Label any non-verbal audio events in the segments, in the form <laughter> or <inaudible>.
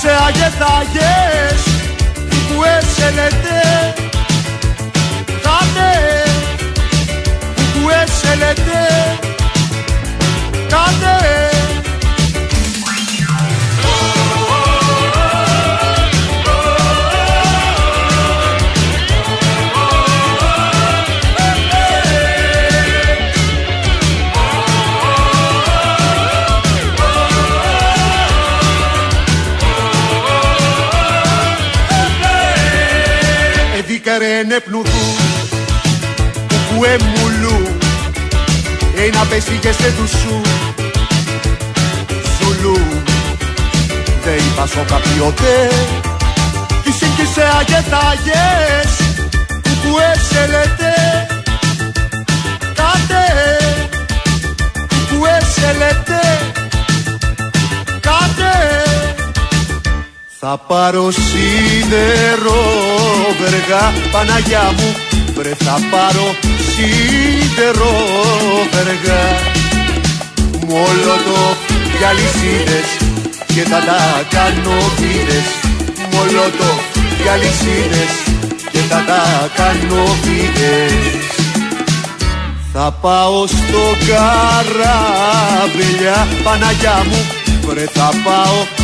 σε αγετάγες που έσελετε. Κάτε που έσελετε Εδίκαρε πνουδού που εμουλού ένα πέσει και σε του σου Ζουλού Δεν είπα σω καπιότε Τι σύγκυσε αγετάγες που έσελετε Κάτε θα πάρω σίδερο βεργά Παναγιά μου. Βρε θα πάρω σίδερο βεργά. Μολότο για λυσίδες και θα τα κάνω βίδες. Μολότο για λυσίδες και θα τα κάνω βίδες. Θα πάω στο καράβελια Παναγιά μου. Βρε θα πάω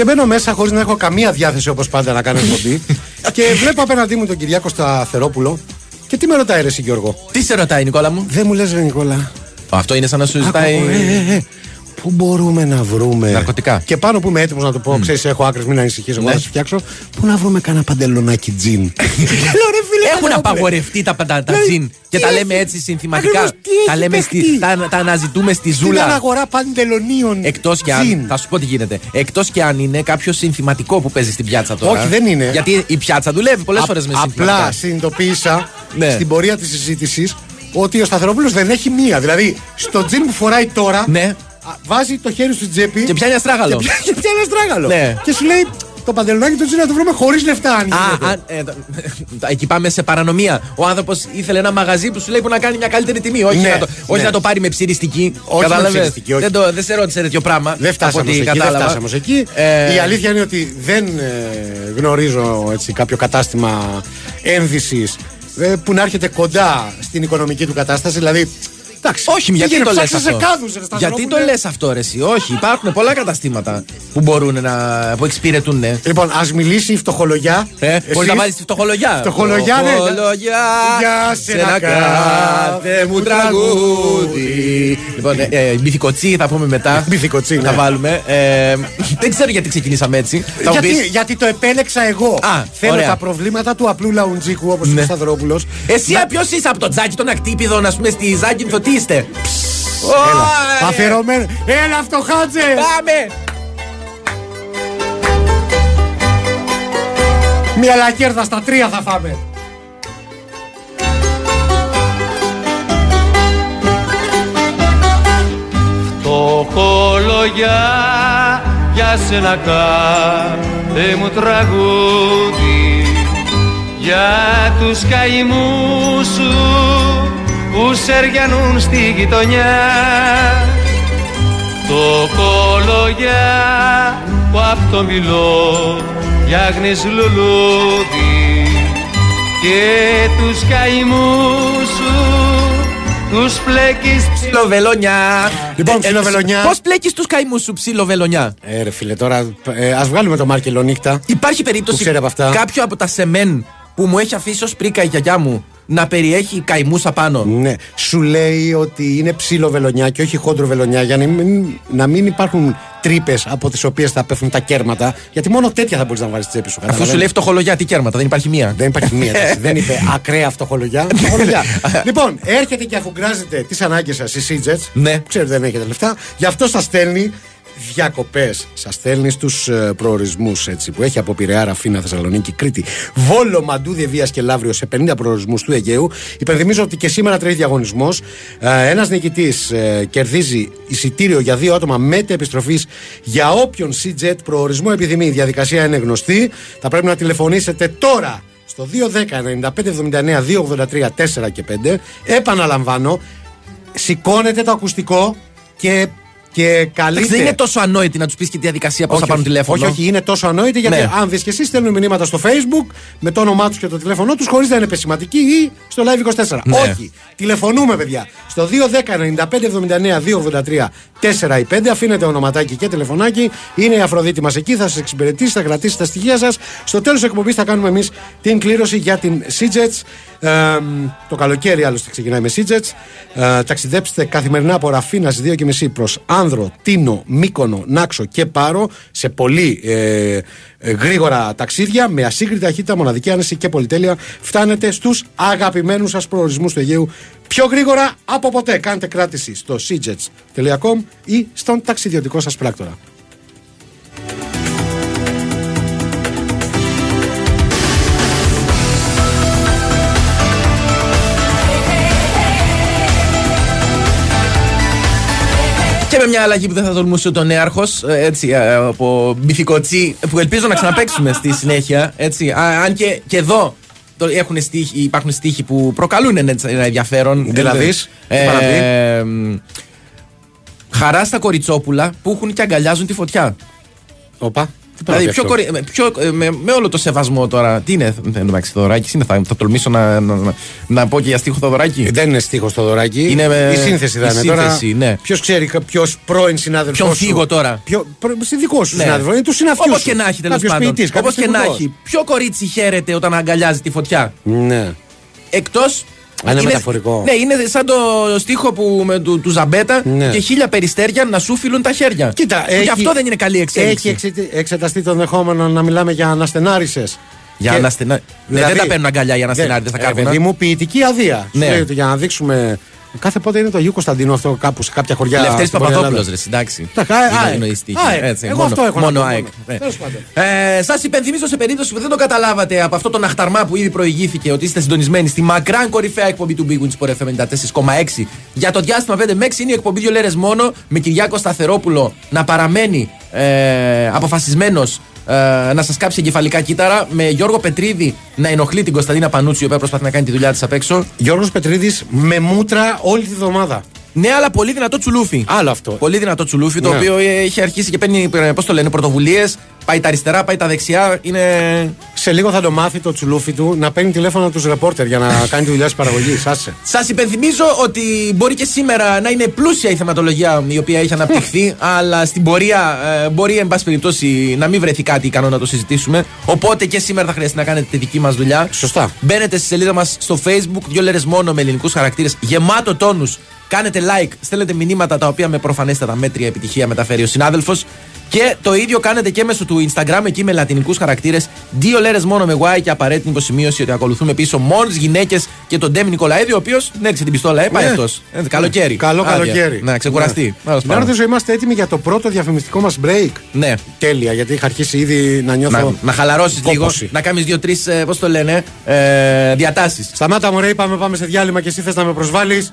Και μπαίνω μέσα χωρίς να έχω καμία διάθεση όπως πάντα να κάνω εκπομπή. <laughs> και βλέπω απέναντί μου τον Κυριάκο Σταθερόπουλο. Και τι με ρωτάει, ρε εσύ, Γιώργο. Τι σε ρωτάει, Νικόλα μου; Δεν μου λες, ρε Νικόλα. Αυτό είναι σαν να σου ζητάει. Άκου, ε, ε, ε, Πού μπορούμε να βρούμε; Ναρκωτικά. Και πάνω που είμαι έτοιμος να το πω, ξέρεις, έχω άκρες, μην ανησυχείς, εγώ Ναι. θα σου φτιάξω. Πού να βρούμε κανένα παντελονάκι τζιν; <laughs> Λέω, ρε φίλε, Έχουν Σταθερόπουλε. απαγορευτεί τα, τα, τα Δηλαδή, τζιν και τι τα έχει- λέμε έτσι συνθηματικά. Ακριβώς, τι Τα έχει λέμε στη, παιχτεί. τα, τα αναζητούμε στη Στην ζούλα. αγορά παντελονίων. Εκτός και αν. τζιν. Θα σου πω τι γίνεται. Εκτός και αν είναι κάποιο συνθηματικό που παίζει στην πιάτσα τώρα. Όχι, δεν είναι. Γιατί η πιάτσα δουλεύει πολλές Α- φορές με Απλά συνθηματικά. συνειδητοποίησα Ναι. στην πορεία της συζήτησης ότι ο Σταθερόπουλος δεν έχει μία. Δηλαδή, στο τζιν που φοράει τώρα, Ναι. Α, βάζει το χέρι στην τσέπη Και πιάνει αστράγαλο. και πια- και πιάνει στράγαλο. Ναι. Και σου λέει το παντελονάκι του τζιν να το βρούμε χωρίς λεφτά. Αν Α, γίνεται. αν, ε, το- <laughs> εκεί πάμε σε παρανομία. Ο άνθρωπος ήθελε ένα μαγαζί που σου λέει που να κάνει μια καλύτερη τιμή. Όχι, Ναι, να, το, όχι ναι. να το πάρει με ψηριστική. Όχι με Κατάλαβες; ψηριστική, όχι. Δεν, το, δεν σε ρώτησε τέτοιο πράγμα. Δεν φτάσαμε από ως ό,τι εκεί. Δεν κατάλαβα. φτάσαμε ως εκεί. Ε, Η αλήθεια είναι ότι δεν ε, γνωρίζω έτσι, κάποιο κατάστημα ένδυσης που να έρχεται κοντά στην οικονομική του κατάσταση. Δηλαδή, εντάξει, όχι, γιατί πήγαινε, το λες ψάξε αυτό; σε κάδους, ρε, γιατί Σταθερόπουλε. το λες αυτό, ρε, εσύ; Όχι, υπάρχουν πολλά καταστήματα που μπορούν να. που εξυπηρετούν, ναι. Λοιπόν, ας μιλήσει η φτωχολογιά. Ε, Εσείς- Μπορείς να βάλεις τη φτωχολογιά; Φτωχολογιά, ναι. Φτωχολογιά. Για σε ένα κάθε μου τραγούδι. Λοιπόν, ε, ε, μπιθικοτσί θα πούμε μετά. Μπιθικοτσί, ναι. Θα βάλουμε. Ε, δεν ξέρω γιατί ξεκινήσαμε έτσι. Θα μου Γιατί, πεις, γιατί το επέλεξα εγώ. Α, Θέλω ωραία. τα προβλήματα του απλού λαουντζίκου όπως Ναι. ο Σταυρόπουλο. Εσύ ποιος είσαι από το τζάκι των ακτύπηδων, α πούμε, στη Ζάκυνθο, τι είστε. Έλα. Ω, ε, Αφιερωμένο. Έλα, φτωχάτζε! Πάμε! Μια λακέρδα στα τρία θα φάμε. Φτωχολογιά για σένα κάθε μου τραγούδι για τους καημούς σου που σεριανούν στη γειτονιά το κολογιά που απ' το μιλώ φτιάχνεις λουλούδι και τους καημούς σου τους πλέκεις Ψιλοβελονιά. Λοιπόν, ψιλοβελονιά. Πώς πλέκεις τους καημούς σου, ψιλοβελονιά; Ε, ρε φίλε, τώρα ε, ας βγάλουμε το Μάρκελο νύχτα. Υπάρχει Που περίπτωση ξέρει από αυτά. κάποιο από τα σεμέν που μου έχει αφήσει ως πρίκα η γιαγιά μου να περιέχει καημού απάνω. Ναι. Σου λέει ότι είναι ψήλο βελονιά και όχι χόντρο βελονιά για να μην, να μην υπάρχουν τρύπες από τις οποίες θα πέφτουν τα κέρματα. Γιατί μόνο τέτοια θα μπορείς να βάλεις στη τσέπη σου. Αφού σου καταλαβαίνεις; λέει φτωχολογιά, τι κέρματα, δεν υπάρχει μία. Δεν υπάρχει μία. εντάξει. δεν είπε <laughs> ακραία φτωχολογιά. φτωχολογιά. λοιπόν, έρχεται και αφουγκράζεται τις ανάγκες σας η Σίτζετ. Ναι. Ξέρετε, δεν έχετε λεφτά. Γι' αυτό σας στέλνει διακοπές. Σας στέλνει στους προορισμούς που έχει από Πειραιά, Ραφίνα, Θεσσαλονίκη, Κρήτη, Βόλο, Μαντούδε, Βία και Λαύριο σε 50 προορισμούς του Αιγαίου. Υπενθυμίζω ότι και σήμερα τρέχει διαγωνισμός. Ένας νικητής κερδίζει εισιτήριο για δύο άτομα μέτε επιστροφής για όποιον CJet προορισμό επιθυμεί. Η διαδικασία είναι γνωστή. Θα πρέπει να τηλεφωνήσετε τώρα στο 210 95 79 283 4 και 5. Επαναλαμβάνω, σηκώνετε το ακουστικό και, και Εντάξει, καλείτε. δεν είναι τόσο ανόητη να τους πεις και τη διαδικασία πώς θα πάρουν τηλέφωνο. Όχι, όχι, είναι τόσο ανόητη γιατί Ναι. αν δει και εσύ στέλνουν μηνύματα στο facebook με το όνομά τους και το τηλέφωνό τους χωρίς να είναι πεσηματικοί ή στο live 24. Ναι. Όχι. Τηλεφωνούμε, παιδιά. Στο 210 95 79 283 4 ή 5. Αφήνετε ονοματάκι και τηλεφωνάκι. Είναι η Αφροδίτη μας εκεί. Θα σας εξυπηρετήσει, θα κρατήσει τα στοιχεία σας. Στο τέλος εκπομπής θα κάνουμε εμείς την κλήρωση για την Seajets. Ε, το καλοκαίρι άλλωστε ξεκινάει με Seajets. Ε, ταξιδέψτε καθημερινά από Ραφίνας στι 2.30 προς Άνδρο, Τίνο, Μύκονο, Νάξο και Πάρο σε πολύ ε, ε, γρήγορα ταξίδια με ασύγκριτη ταχύτητα, μοναδική άνεση και πολυτέλεια. Φτάνετε στους αγαπημένους σας προορισμούς του Αιγαίου πιο γρήγορα από ποτέ. Κάντε κράτηση στο seajets.com ή στον ταξιδιωτικό σας πράκτορα. Και με μια αλλαγή που δεν θα τολμούσε τον νέαρχο, έτσι, ε, από μπιθικοτσί, που ελπίζω να ξαναπέξουμε στη συνέχεια. Έτσι, Α, αν και, και εδώ το- έχουν στίχοι, υπάρχουν στίχοι που προκαλούν ένα, ένα ενδιαφέρον. Δηλαδή, Ε, τι παραδεί; ε, μ, χαρά στα κοριτσόπουλα που έχουν και αγκαλιάζουν τη φωτιά. Όπα. Τι Δηλαδή, παραδεί πιο αυτό; κορι... με, πιο, ε, με, με όλο το σεβασμό τώρα. Τι είναι, εν τω μεταξύ, Θοδωράκης είναι, θα, θα τολμήσω να, να, να, να πω και για στίχο Θοδωράκη; Ε, Δεν είναι στίχο το δωράκι. Είναι με- η σύνθεση θα η είναι σύνθεση, τώρα. ναι. Ποιος ξέρει, ποιος πρώην συνάδελφο. Ποιον φύγω τώρα; Ποιο, προ, σε δικό σου Ναι. συνάδελφο. Είναι του συναφιού. Όπως και να έχει τέλος Κάποιος πάντων. ποιητής, Όπως κάποιος και να τεχνικός. έχει. Ποιο κορίτσι χαίρεται όταν αγκαλιάζει τη φωτιά; Ναι. Εκτός. Α, είναι μεταφορικό. Ναι, είναι σαν το στίχο που, με, του, του Ζαμπέτα Ναι. και χίλια περιστέρια να σου φιλούν τα χέρια. Κοίτα, Που Γι' αυτό δεν είναι καλή εξέλιξη. Έχει εξε- εξεταστεί το ενδεχόμενο να μιλάμε για αναστενάρισες. Για αναστενα- Ναι, δεν τα παίρνουν αγκαλιά για αναστενάριδες, θα κάνουν. κάνουν, Παιδί α. μου, ποιητική αδεία. Ναι. Σου λέει ότι για να δείξουμε. Κάθε πότε είναι το Αγίου Κωνσταντίνου αυτό κάπου σε κάποια χωριά. Λευτέρης στην Βόρεια Παπαδόπουλος, Ελλάδα. ρε, εντάξει. Τα χα- Είναι- ΑΕΚ. είναι η στίχη. ΑΕΚ. Έτσι, Εγώ μόνο- αυτό έχω να μόνο πω, ΑΕΚ. μόνο. Ναι. Τέλος πάντων. Ε, Σας υπενθυμίζω σε περίπτωση που δεν το καταλάβατε από αυτό το αχταρμά που ήδη προηγήθηκε ότι είστε συντονισμένοι στη μακράν κορυφαία εκπομπή του Big Wins Sport FM 94,6 για το διάστημα 5 με 6 είναι η εκπομπή δύο λέρες μόνο με Κυριάκο Σταθερόπουλο να παραμένει ε, αποφασισμένος ε, να σας κάψει εγκεφαλικά κύτταρα με Γιώργο Πετρίδη να ενοχλεί την Κωνσταντίνα Πανούτσι η οποία προσπαθεί να κάνει τη δουλειά της απ' έξω. Γιώργος Πετρίδης με μούτρα όλη τη βδομάδα. Ναι, αλλά πολύ δυνατό τσουλούφι. Άλλο αυτό. Πολύ δυνατό τσουλούφι, το Ναι. οποίο ε, έχει αρχίσει και παίρνει, πώς το λένε, πρωτοβουλίες. Πάει τα αριστερά, πάει τα δεξιά. Είναι. Σε λίγο θα το μάθει το τσουλούφι του να παίρνει τηλέφωνο τους ρεπόρτερ για να κάνει τη δουλειά της παραγωγής. Άσε. Σας υπενθυμίζω ότι μπορεί και σήμερα να είναι πλούσια η θεματολογία η οποία έχει αναπτυχθεί, αλλά στην πορεία ε, μπορεί, εν πάση περιπτώσει, να μην βρεθεί κάτι ικανό να το συζητήσουμε. Οπότε και σήμερα θα χρειαστεί να κάνετε τη δική μας δουλειά. Σωστά. Μπαίνετε στη σελίδα μας στο Facebook, δύο λέρες μόνο με ελληνικούς χαρακτήρες, γεμάτο τόνους. Κάνετε like, στέλνετε μηνύματα τα οποία με προφανέστατα μέτρια επιτυχία μεταφέρει ο συνάδελφος. Και το ίδιο κάνετε και μέσω του Instagram εκεί με λατινικούς χαρακτήρες. Δύο λέρες μόνο με Y και απαραίτητη υποσημείωση ότι ακολουθούμε πίσω μόνο γυναίκες και τον Ντέμι Νικολαίδη, ο οποίος έριξε την πιστόλα, ε, πάει Ναι. αυτός. Καλοκαίρι. Καλό Άδεια. καλοκαίρι. Να ξεκουραστεί. Ναι. Τέλος Να πάντων. ρωτήσω, είμαστε έτοιμοι για το πρώτο διαφημιστικό μας break. Ναι. Τέλεια, γιατί είχα αρχίσει ήδη να νιώθω. Να, να χαλαρώσεις λίγο, κόπωση. να κάνεις δύο-τρει, πώς το λένε, ε, διατάσεις. Σταμάτα μωρέ, είπαμε πάμε σε διάλειμμα και εσύ θες να με προσβάλλεις.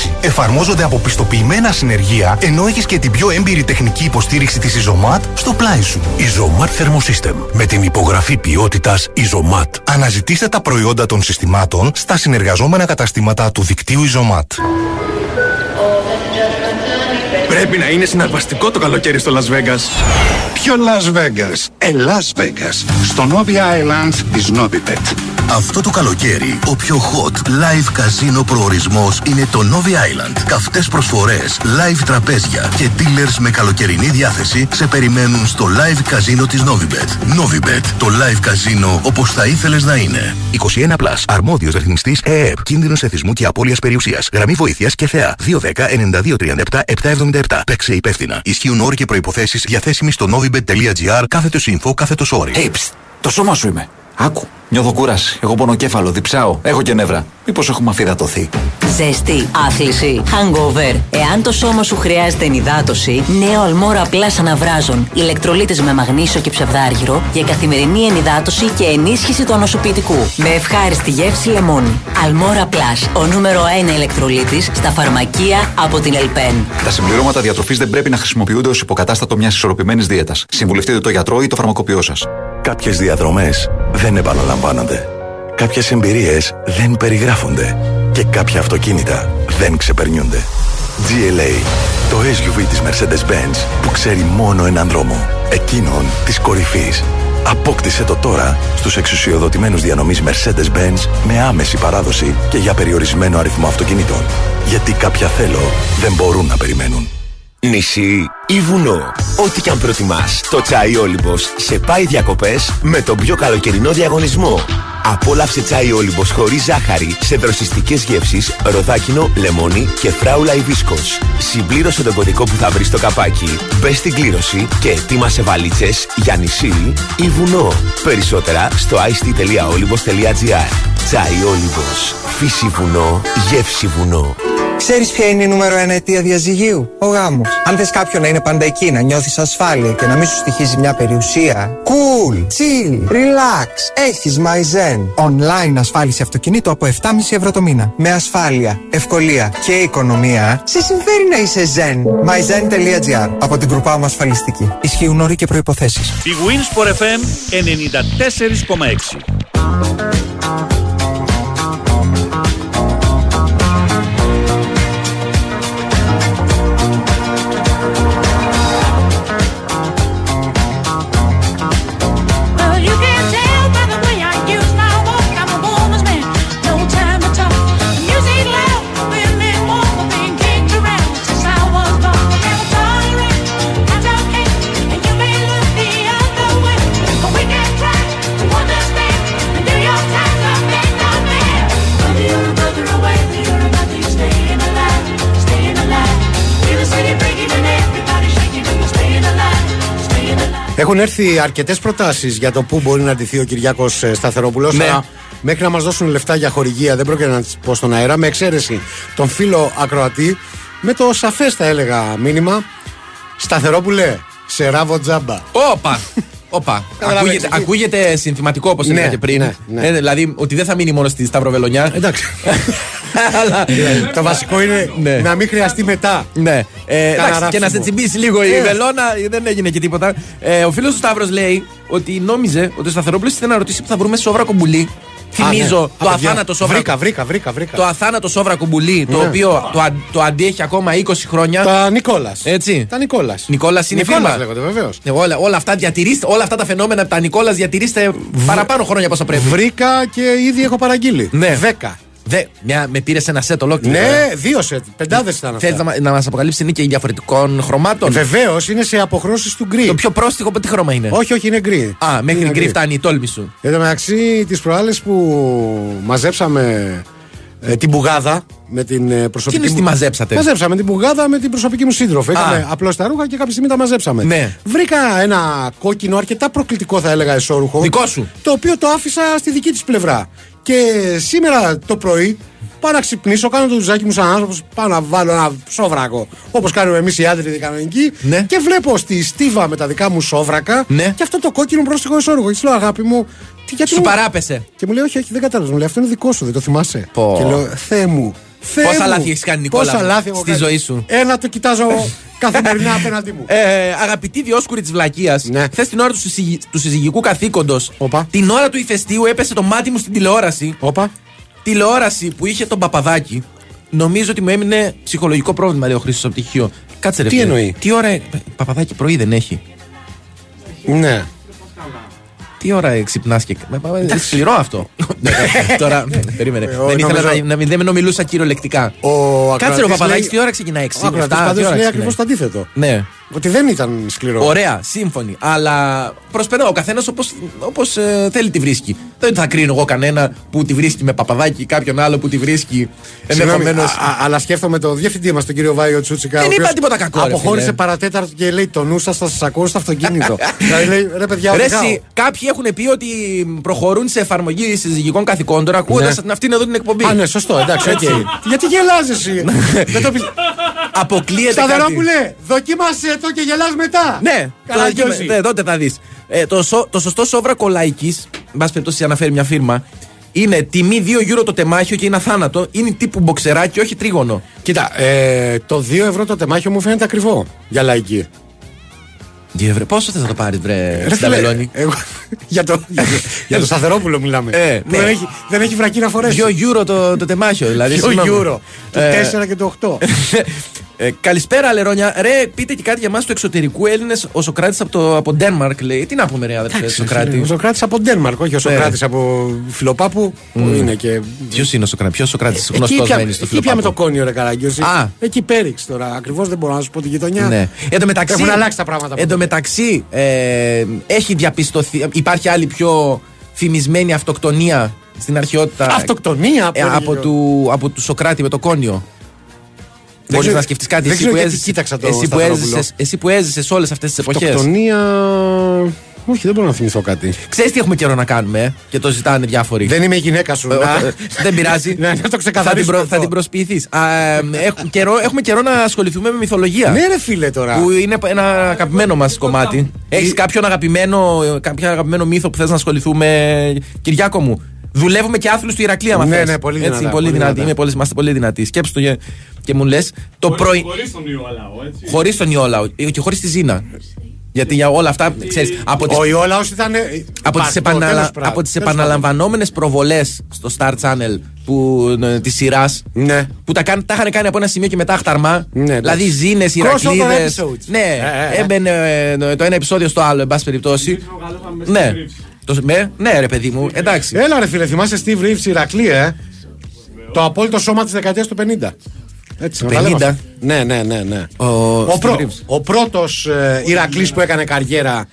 Εφαρμόζονται από πιστοποιημένα συνεργεία, ενώ έχεις και την πιο έμπειρη τεχνική υποστήριξη της Isomat στο πλάι σου. Isomat Thermosystem. Με την υπογραφή ποιότητας Isomat. Αναζητήστε τα προϊόντα των συστημάτων στα συνεργαζόμενα καταστήματα του δικτύου Isomat. Πρέπει να είναι συναρπαστικό το καλοκαίρι στο Las Vegas. Ποιο Las Vegas? Ε, Las Vegas. Στο Novi Island της Novibet. Αυτό το καλοκαίρι, ο πιο hot live καζίνο προορισμός είναι το Novi Island. Καυτές προσφορές, live τραπέζια και dealers με καλοκαιρινή διάθεση σε περιμένουν στο live καζίνο της Novibet. Novibet, το live καζίνο όπως θα ήθελες να είναι. 21 Plus, αρμόδιος ρυθμιστής ΕΕΠ, κίνδυνος εθισμού και απώλειας περιουσίας, γραμμή βοήθειας και θεά 210-9237-777. Παίξε υπεύθυνα. Ισχύουν όροι και προϋποθέσεις διαθέσιμοι στο novibet.gr κάθετος info κάθετος όροι. Hey, το σώμα σου είμαι. Άκου. Νιώθω κούραση. Έχω πονοκέφαλο, διψάω. Έχω και νεύρα. Μήπως έχουμε αφυδατωθεί. Ζέστη, άθληση, hangover. Εάν το σώμα σου χρειάζεται ενυδάτωση, νέο Almora Plus αναβράζων. Ηλεκτρολίτες με μαγνήσιο και ψευδάργυρο για καθημερινή ενυδάτωση και ενίσχυση του ανοσοποιητικού. Με ευχάριστη γεύση λεμόνι. Almora Plus, ο νούμερο 1 ηλεκτρολίτης στα φαρμακεία από την ELPEN. Τα συμπληρώματα διατροφής δεν πρέπει να χρησιμοποιούνται ως υποκατάστατο μιας ισορροπημένης δίαιτας. Συμβουλευτείτε το γιατρό ή το φαρμακοποιό σας. Κάποιες διαδρομές δεν επαναλαμβάνονται. Κάποιες εμπειρίες δεν περιγράφονται. Και κάποια αυτοκίνητα δεν ξεπερνιούνται. GLA, το SUV της Mercedes-Benz που ξέρει μόνο έναν δρόμο. Εκείνον της κορυφής. Απόκτησε το τώρα στους εξουσιοδοτημένους διανομής Mercedes-Benz με άμεση παράδοση και για περιορισμένο αριθμό αυτοκινήτων. Γιατί κάποια θέλω δεν μπορούν να περιμένουν. Νησί ή βουνό. Ό,τι και αν προτιμάς, το τσάι Όλυμπος σε πάει διακοπές με τον πιο καλοκαιρινό διαγωνισμό. Απόλαυσε τσάι Όλυμπος χωρίς ζάχαρη σε δροσιστικές γεύσεις, ροδάκινο, λεμόνι και φράουλα υβίσκος. Συμπλήρωσε τον κωδικό που θα βρεις στο καπάκι, μπες στην κλήρωση και ετοίμασε βαλίτσες για νησί ή βουνό. Περισσότερα στο ict.olybos.gr Τσάι Όλυμπος. Φύση βουνό, γεύση βουνό. Ξέρεις ποια είναι η νούμερο ένα αιτία διαζυγίου; Ο γάμος. Αν θες κάποιον να είναι πάντα εκεί, να νιώθεις ασφάλεια και να μην σου στοιχίζει μια περιουσία. Cool, chill, relax. Έχεις MyZen. Online ασφάλιση αυτοκινήτου από 7,5 ευρώ το μήνα. Με ασφάλεια, ευκολία και οικονομία. Σε συμφέρει να είσαι Zen. MyZen.gr από την μου ασφαλιστική. Ισχύουν όροι και προποθέσει. Η Wins FM 94,6. Έχουν έρθει αρκετές προτάσεις για το πού μπορεί να ντυθεί ο Κυριάκος ε, Σταθερόπουλος. Ναι. Μέχρι να μας δώσουν λεφτά για χορηγία δεν πρόκειται να τις πω στον αέρα. Με εξαίρεση τον φίλο Ακροατή με το σαφές θα έλεγα μήνυμα. Σταθερόπουλε, σε ράβο τζάμπα. Όπα! Όπα. ακούγεται, ακούγεται συνθηματικό όπως ναι, και πριν. Ναι, ναι. Ε, δηλαδή ότι δεν θα μείνει μόνος στη Σταυροβελονιά. Εντάξει. <laughs> Αλλά, το βασικό είναι ναι. να μην χρειαστεί μετά. Ναι. Ε, εντάξει, και να σε τσιμπήσει λίγο η ε. βελόνα, δεν έγινε και τίποτα. Ε, ο φίλος του Σταύρος λέει ότι νόμιζε ότι ο Σταθερόπουλος ήθελε να ρωτήσει που θα βρούμε σόβρακο μπουλί. Θυμίζω ναι. το αθάνατο σόβρακο. Βρήκα, βρήκα, βρήκα, βρήκα. Το αθάνατο σόβρακο μπουλί, το ναι. οποίο το, α, το αντέχει ακόμα 20 χρόνια. Τα Νικόλας. Έτσι. Τα Νικόλας. Νικόλας είναι Νικόλας λέγονται, βεβαίως. Ε, όλα, όλα, αυτά διατηρήστε, όλα αυτά τα φαινόμενα τα Νικόλας διατηρήστε παραπάνω χρόνια από όσα πρέπει. Βρήκα και ήδη έχω παραγγείλει. Ναι. 10. Δε, μια, πήρες ένα σετ ολόκληρο. Ναι, ε. δύο σετ. Πεντάδες ήταν αυτά. Θέλει να, να μας αποκαλύψει είναι και διαφορετικών χρωμάτων; Ε, Βεβαίως, είναι σε αποχρώσεις του γκρι. Το πιο πρόστιχο τι χρώμα είναι; Όχι, όχι, είναι γκρι. Α, μέχρι γκρι φτάνει η τόλμη σου. Εν τω μεταξύ, τις προάλλες που μαζέψαμε ε, την πουγάδα με την ε, προσωπική Τι είναι μου. τη μαζέψατε; Μαζέψαμε την πουγάδα με την προσωπική μου σύντροφο. Είχαμε απλώς τα ρούχα και κάποια στιγμή τα μαζέψαμε. Ναι. Βρήκα ένα κόκκινο αρκετά προκλητικό, θα έλεγα, εσώρουχο. Δικό σου. Το οποίο το άφησα στη δική της πλευρά. Και σήμερα το πρωί πάω να ξυπνήσω, κάνω το ζουζάκι μου σαν άνθρωπος, πάω να βάλω ένα σόβρακο. Όπως κάνουμε εμείς οι άντρες οι κανονικοί. Ναι. Και βλέπω στη στίβα με τα δικά μου σόβρακα Ναι. και αυτό το κόκκινο πρόστιχο εσώρουχο. Και της λέω αγάπη μου, τι, γιατί Σου μου- παράπεσε. και μου λέει, Όχι, όχι, δεν κατάλαβα. Μου λέει, Αυτό είναι δικό σου, δεν το θυμάσαι. Πω. Και λέω, Θεέ μου. Θεέ Πόσα μου, λάθη έχεις κάνει, Νικόλα Πόσα μου, λάθη έχω στη κάνει. ζωή σου. Ένα το κοιτάζω καθημερινά απέναντί μου. <laughs> Ε, αγαπητή διόσκουρη τη βλακεία, Ναι. χθες την ώρα του, συζυγη- του συζυγικού καθήκοντος, Όπα. την ώρα του ηφαιστείου έπεσε το μάτι μου στην τηλεόραση. Όπα. Τηλεόραση που είχε τον Παπαδάκη. Νομίζω ότι μου έμεινε ψυχολογικό πρόβλημα, λέει ο Χρήστος από πτυχίο. Κάτσε ρε Τι φίλε. εννοεί; Τι ώρα. ε, Παπαδάκη πρωί δεν έχει. Ναι. Τι ώρα ξυπνάς και. Μα, μα, Είναι σκληρό αυτό. Ναι, ναι, Τώρα. Περίμενε. Εγώ Δεν ήθελα νομίζω- να, να, δεν με μιλούσα κυριολεκτικά. Ο Κάτσε ρε, ο ακροατής Παπαδάκης λέει- τι ώρα ξεκινάει, 6. Ο ακροατής πάντως λέει ακριβώς το αντίθετο. Ναι. Ότι δεν ήταν σκληρό. Ωραία, σύμφωνοι. Αλλά προσπερνάω ο καθένας όπως όπως, ε, θέλει τη βρίσκει. Δεν θα κρίνω εγώ κανένα που τη βρίσκει με παπαδάκι, κάποιον άλλο που τη βρίσκει Συγγνώμη, ενδεχομένω. α- α- αλλά σκέφτομαι το διευθυντή μας, τον κύριο Βάιο Τσούτσικα. Δεν ο είπα οποίος τίποτα κακό, ρε, Αποχώρησε φίλε. παρά τέταρτο και λέει: Το νου σα θα σας ακούω στο αυτοκίνητο. <laughs> δηλαδή λέει: Ρε παιδιά, Ρε, οδηγάω». εσύ, κάποιοι έχουν πει ότι προχωρούν σε εφαρμογή συζυγικών καθηκόντων ακούγοντας Ναι. αυτήν εδώ την εκπομπή. Α, ναι, σωστό, εντάξει, <laughs> ΟΚ. Έτσι. Γιατί γελάς εσύ. Δεν το πει. Αποκλείεται κάτι. Σταθερόπουλε, δοκίμασε το και γελάς μετά. Ναι, Καλά, το- Γιώργη. ναι, τότε θα δεις. Ε, το, σο- το σωστό σόβρακο λαϊκή, εν πάση περιπτώσει αναφέρει μια φίρμα, είναι τιμή 2 euro το τεμάχιο και είναι αθάνατο. Είναι τύπου μποξεράκι, όχι τρίγωνο. Κοίτα, ε, το 2 ευρώ το τεμάχιο μου φαίνεται ακριβό για λαϊκή. Διευρε, πόσο θες να το πάρεις, βρε, Ρε φίλε, Σταβελόνι. εγώ- για, το, για, το, για το Σταθερόπουλο μιλάμε. Ε, Που ναι. δεν, έχει, δεν έχει βρακή να φορέσει. 2 euro το, το τεμάχιο, δηλαδή. 2 συγγνώμη. euro. Το Ε, 4 και το 8. <laughs> Ε, καλησπέρα, Λερόνια. Ρε, πείτε και κάτι για εμάς του εξωτερικού Έλληνες. Ο Σοκράτη από, το, από Ντένμαρκ λέει. Τι να πούμε, ρε, αδερφέ, Σοκράτη. Ο Σοκράτη από Ντένμαρκ, όχι ο Ναι. Σοκράτη από Φιλοπάπου. Που είναι και. Ποιος είναι ο Σοκράτη, ποιο Σοκράτη Εκεί γνωστός πια- μένει στο Εκεί πια με το φιλοπάπο. κόνιο, ρε Καραγκιόζη. Α. Εκεί πέριξ τώρα. Ακριβώς δεν μπορώ να σου πω τη γειτονιά. Ναι. Εν τω μεταξύ, Έχουν αλλάξει τα πράγματα. από Εν τω τότε. μεταξύ, ε, έχει διαπιστωθεί. Υπάρχει άλλη πιο φημισμένη αυτοκτονία στην αρχαιότητα. Αυτοκτονία ε, από από, του, από του Σοκράτη με το κόνιο. Μπορείς ξέρω- να σκεφτείς κάτι. δεν Εσύ ξέρω που, γιατί έζησες, κοίταξα το εσύ, που Σταυρόπουλο. έζησες, εσύ που έζησες όλες αυτές τις εποχές. Αυτοκτονία. Όχι, δεν μπορώ να θυμηθώ κάτι. Ξέρεις τι έχουμε καιρό να κάνουμε ε, και το ζητάνε διάφοροι. Δεν είμαι η γυναίκα σου. Ε, να- ε, Δεν πειράζει. <laughs> Ναι, να το θα την, ξεκαθαρίσουμε. προ, αυτό. θα την προσποιηθείς. έχουμε, καιρό, έχουμε καιρό να ασχοληθούμε με μυθολογία. Ναι, ρε φίλε τώρα. Που είναι ένα αγαπημένο μας κομμάτι. Έχεις κάποιον αγαπημένο, κάποιο αγαπημένο μύθο που θες να ασχοληθούμε, Κυριάκο μου. Δουλεύουμε και άθλους του Ηρακλή, άμα Ναι, θες. ναι, πολύ Έτσι, δυνατά, πολύ πολύ δυνατοί. δυνατά. Είμαι πολύ, είμαστε πολύ δυνατοί. Σκέψου το και, και μου λες το πρωί. Χωρίς τον Ιωαλάο, έτσι. Χωρίς τον Ιόλαο και χωρίς τη Ζήνα. Γιατί για όλα αυτά, ξέρεις, από τις Ο Ιόλαο ήταν. από τις, επαναλα... από τις επαναλαμβανόμενες προβολές στο Star Channel που, ε, της σειράς Ναι. που τα, κάν- τα είχαν κάνει από ένα σημείο και μετά χταρμά Ναι, δηλαδή εντάξει. ζήνες, Crossover Ηρακλίδες episodes. ναι, Ε, ε, ε. έμπαινε ε, το ένα επεισόδιο στο άλλο εν πάση περιπτώσει ναι. Το, με, ναι ρε παιδί μου, εντάξει Έλα ρε φίλε, θυμάσαι Steve Reeves Ηρακλή, ε; Το απόλυτο σώμα της δεκαετίας του 50. Έτσι, Του να τα λέμε 50? αυτά. Ναι, ναι, ναι. ναι. Ο, Ο, Steve πρω- Reeves. ο πρώτος ε, Ηρακλής που έκανε καριέρα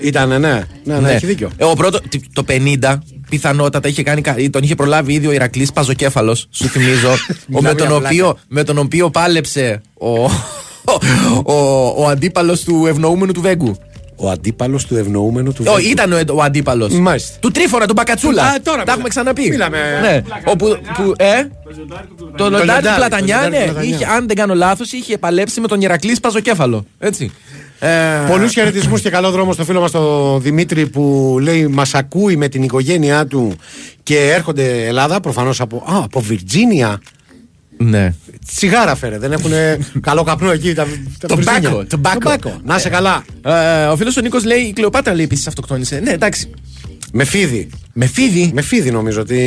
ήταν, ναι. Ναι, ναι, Ναι. έχει δίκιο. Ε, ο πρώτο, τι- το 50 πιθανότατα είχε κάνει, κα- τον είχε προλάβει ήδη ο Ηρακλής Παζοκέφαλος, σου θυμίζω, <laughs> ο, με, Μιλάμε τον για οποίο, με τον οποίο πάλεψε ο, <laughs> ο, ο, αντίπαλος του ευνοούμενου του Βέγκου. Ο αντίπαλος του ευνοούμενου του Ο, Βέγκου. ήταν ο, ο αντίπαλος. Μάλιστα. Του Τρίφωνα, του Μπακατσούλα. Α, τώρα Τα μιλάμε. έχουμε ξαναπεί. Μιλάμε. Ναι. Όπου, που, ε, το λοντάρι του λιοντάρι, Πλατανιά, το λιοντάρι ναι, του Πλατανιά. είχε, αν δεν κάνω λάθος, είχε παλέψει με τον Ηρακλής Παζοκέφαλο. Έτσι. Ε, Πολλούς χαιρετισμούς και καλό δρόμο στο φίλο μας τον Δημήτρη που λέει Μας ακούει με την οικογένειά του και έρχονται Ελλάδα, προφανώς από, α, από Βιρτζίνια. Ναι. Τσιγάρα φέρε, δεν έχουν καλό καπνό εκεί. Τα, τα Tobacco, Βιρτζίνια. tobacco. Tobacco. Να σε καλά. Ε, ο φίλος ο Νίκος λέει: Η Κλεοπάτρα λέει επίσης αυτοκτόνησε. Ναι, εντάξει. Με φίδι. Με φίδι; Με φίδι νομίζω ότι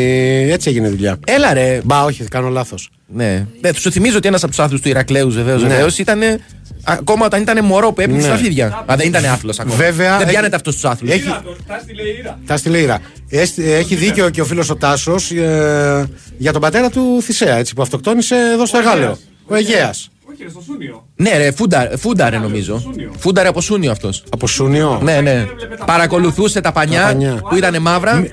έτσι έγινε η δουλειά. Έλα ρε. Μπα, όχι, κάνω λάθος. Ναι. ναι σου θυμίζω ότι ένας από τους άθλους του Ηρακλέου βεβαίως Ναι. βεβαίως, ήταν. Ακόμα όταν ήταν μωρό που έπνιξε Ναι. στα φίδια. Α, δεν ήταν άθλος ακόμα. Βέβαια, Δεν έχει- πιάνεται αυτό στου άθλους. Έχει, Τα στη Λεϊρά. τα στη Λύρα. Έσ- Έχει δίκιο και ο φίλος ο Τάσος ε, για τον πατέρα του Θησέα, έτσι, που αυτοκτόνησε εδώ στο Εγάλεο. Ο Αιγαίας. Ο Όχι, ρε, στο Σούνιο. Ναι, ρε, φούντα, φούνταρε νομίζω. Φούνταρε από Σούνιο αυτός. Από Σούνιο. Ναι, ναι. Παρακολουθούσε τα πανιά, Τα πανιά. που ήταν μαύρα.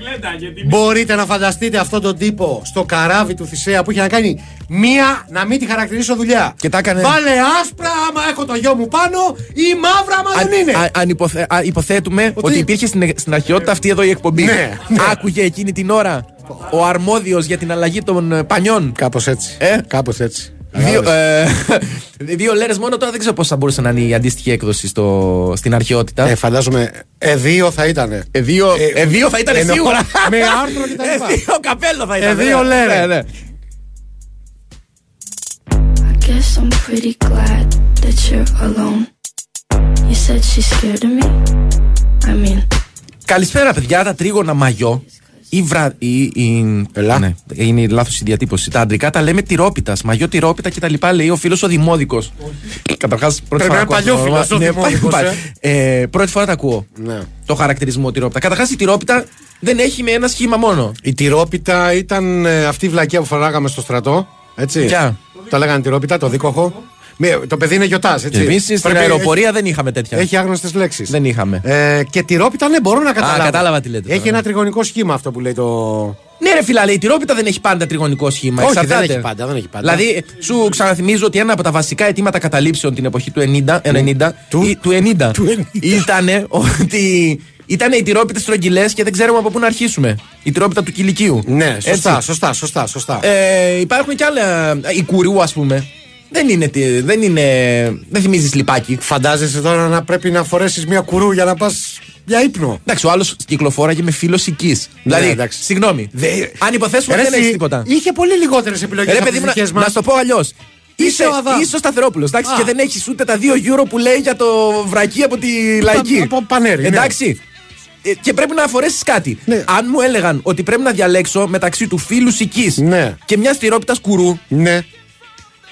Μπορείτε να φανταστείτε αυτόν τον τύπο στο καράβι του Θησέα που είχε να κάνει μία, να μην τη χαρακτηρίσω δουλειά. Και τα έκανε- Βάλε άσπρα άμα έχω το γιο μου πάνω ή μαύρα άμα Αν, δεν είναι. α- αν υποθε- α, υποθέτουμε ότι, υπήρχε στην, στην αρχαιότητα αυτή εδώ η εκπομπή. Ναι, Άκουγε εκείνη την ώρα ο αρμόδιος για την αλλαγή των ε, πανιών. Κάπως έτσι. Ε; Κάπως έτσι. Δύο, ε, <laughs> δύο λέρες μόνο τώρα δεν ξέρω πώς θα μπορούσε να είναι η αντίστοιχη έκδοση στο, στην αρχαιότητα. Ε, φαντάζομαι. Ε, δύο θα ήταν. Ε, δύο, ε, δύο θα ήταν εννοώ, σίγουρα. Με άρθρο και τα Ε, λοιπά. δύο καπέλο θα ήταν. Ε, δύο ναι. λέρε. Ναι, ναι. I guess I'm pretty glad that you're alone. You said she's scared of me; I mean, Καλησπέρα, παιδιά. Τα τρίγωνα μαγιό. Ή βρα... ή, ή... Ναι, είναι λάθος η διατύπωση. Τα αντρικά τα λέμε τυρόπιτας. Μαγιό τυρόπιτα και τα λοιπά, λέει ο φίλος ο Δημόδικος. Καταρχάς, πρώτη Πρέπει φορά να ακούω είναι αυτό το παλιόφιλος όνομα. ο Ναι, Δημόδικος, πάλι- ε. ε, Πρώτη φορά τα ακούω. Ναι. Το χαρακτηρισμό τυρόπιτα. Καταρχάς, η τυρόπιτα δεν έχει με ένα σχήμα μόνο. Η τυρόπιτα ήταν ε, αυτή η βλακία που φοράγαμε στο στρατό. Έτσι. Ποια; Το λέγανε τυρόπιτα, το δίκοχο. Μη- Το παιδί είναι γιοτά, έτσι. Εμείς στην Πρέπει- αεροπορία δεν είχαμε τέτοια. Έχει άγνωστες λέξεις. Δεν είχαμε. Ε, και τυρόπιτα, ναι, μπορώ να καταλάβω. κατάλαβα τι λέτε Έχει τώρα, ένα ναι. τριγωνικό σχήμα αυτό που λέει το. Ναι, ρε φιλά, λέει, η τυρόπιτα δεν έχει πάντα τριγωνικό σχήμα. Όχι, δεν εξαρτάται. έχει πάντα, δεν έχει πάντα. Δηλαδή, σου ξαναθυμίζω ότι ένα από τα βασικά αιτήματα καταλήψεων την εποχή του 90, 90 ή του 90, ήταν ότι ήταν οι τυρόπιτες στρογγυλές και δεν ξέρουμε από πού να αρχίσουμε. Η τυρόπιτα του κηλικίου. Ναι, σωστά, Έτσι. σωστά, σωστά. σωστά. Ε, υπάρχουν και άλλα. Η κουρού, ας πούμε. Δεν είναι. τι- Δεν, είναι, δεν θυμίζεις λιπάκι. Φαντάζεσαι τώρα να πρέπει να φορέσεις μια κουρού για να πας για ύπνο. Εντάξει, ο άλλος κυκλοφόραγε με φίλος οικής. δηλαδή, Ναι, εντάξει. συγγνώμη. Αν υποθέσουμε Ρε, ότι δεν εσύ, έχεις τίποτα. Είχε πολύ λιγότερες επιλογές Ρε από παιδί τις μου, δικές να, μας. να σου το πω αλλιώς. Είσαι, ο Αδάμ. είσαι ο Σταθερόπουλος, εντάξει, Α. και δεν έχεις ούτε τα 2 euro που λέει για το βρακί από τη λαϊκή. από πανέρι, ναι. Εντάξει. Ε, Και πρέπει να φορέσεις κάτι. Αν μου έλεγαν ότι πρέπει να διαλέξω μεταξύ του φίλους οικη Ναι. και μιας τυρόπιτας κουρού. Ναι.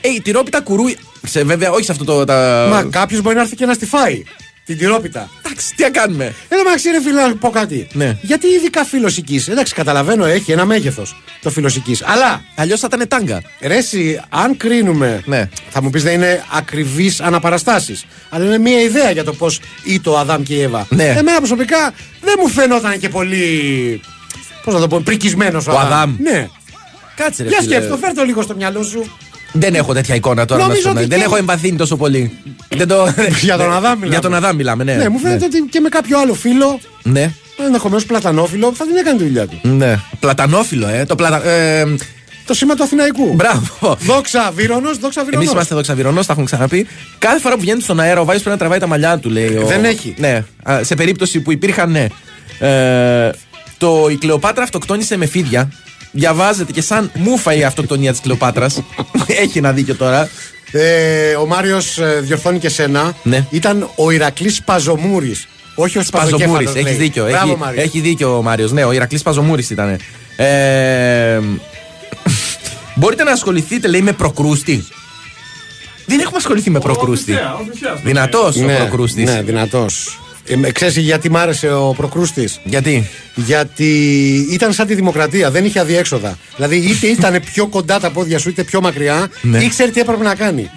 Ε, η τυρόπιτα κουρού. Σε, βέβαια, όχι σε αυτό το. Τα... Μα κάποιος μπορεί να έρθει και να στη φάει. Την τυρόπιτα. Εντάξει, τι να κάνουμε; Εδώ μεταξύ, ρε φίλε, να πω κάτι. Ναι. Γιατί ειδικά φιλοσική. Εντάξει, καταλαβαίνω, έχει ένα μέγεθος το φιλοσική. Αλλά. Αλλιώς θα ήταν τάγκα. Ρε, εσύ, αν κρίνουμε. Ναι. Θα μου πεις δεν είναι ακριβείς αναπαραστάσεις. Αλλά είναι μια ιδέα για το πώς ήτο ο Αδάμ και η Εύα. Ναι. Εμένα προσωπικά δεν μου φαινόταν και πολύ. Πώς να το πω, πρικισμένος ο, Ο Αδάμ. Ναι. Κάτσε ρε. Για φίλε. σκέφτο, φέρ το λίγο στο μυαλό σου. Δεν έχω τέτοια εικόνα τώρα να Νομίζω σου πω. ότι Δεν και- έχω εμβαθύνει τόσο πολύ. Δεν το... <laughs> Για τον Αδάμ μιλάμε. Για τον Αδάμ μιλάμε, ναι. Ναι, μου φαίνεται ότι και με κάποιο άλλο φίλο, Ναι. ενδεχομένως πλατανόφιλο, θα την έκανε τη δουλειά του. Ναι. Πλατανόφιλο, ε. Το πλατα... ε, Το σήμα του Αθηναϊκού. Μπράβο. Δόξα Βύρονο, δόξα Βύρονο. Εμείς είμαστε εδώ ξαβηρονό, τα έχουμε ξαναπεί. Κάθε φορά που βγαίνει στον αέρα, ο Βάης πρέπει να τραβάει τα μαλλιά του, λέει. Ο... Δεν έχει. Ναι. Α, Σε περίπτωση που υπήρχαν, ναι. Ε, το η Κλεοπάτρα αυτοκτόνησε με φίδια. Διαβάζεται και σαν μούφα η αυτοκτονία της Κλεοπάτρας. <laughs> έχει ένα δίκιο τώρα. Ε, ο Μάριος διορθώνει και σένα. Ναι. Ήταν ο Ηρακλής Παζομούρης. Όχι ο Παζομούρης, Σπαζοκέφαλος, έχεις λέει. δίκιο. Μπράβο, έχει, Μάριο. έχει δίκιο ο Μάριος. Ναι, ο Ηρακλής Παζομούρης ήταν. Ε, μπορείτε να ασχοληθείτε, λέει, με προκρούστη; Δεν έχουμε ασχοληθεί με προκρούστη. Δυνατός ο ναι, προκρούστης. Ναι, δυνατός. Ε, ξέρεις γιατί μ' άρεσε ο Προκρούστης; Γιατί; Γιατί ήταν σαν τη δημοκρατία, δεν είχε αδιέξοδα. Δηλαδή είτε ήταν πιο κοντά τα πόδια σου, είτε πιο μακριά, Ναι. ήξερε τι έπρεπε να κάνει.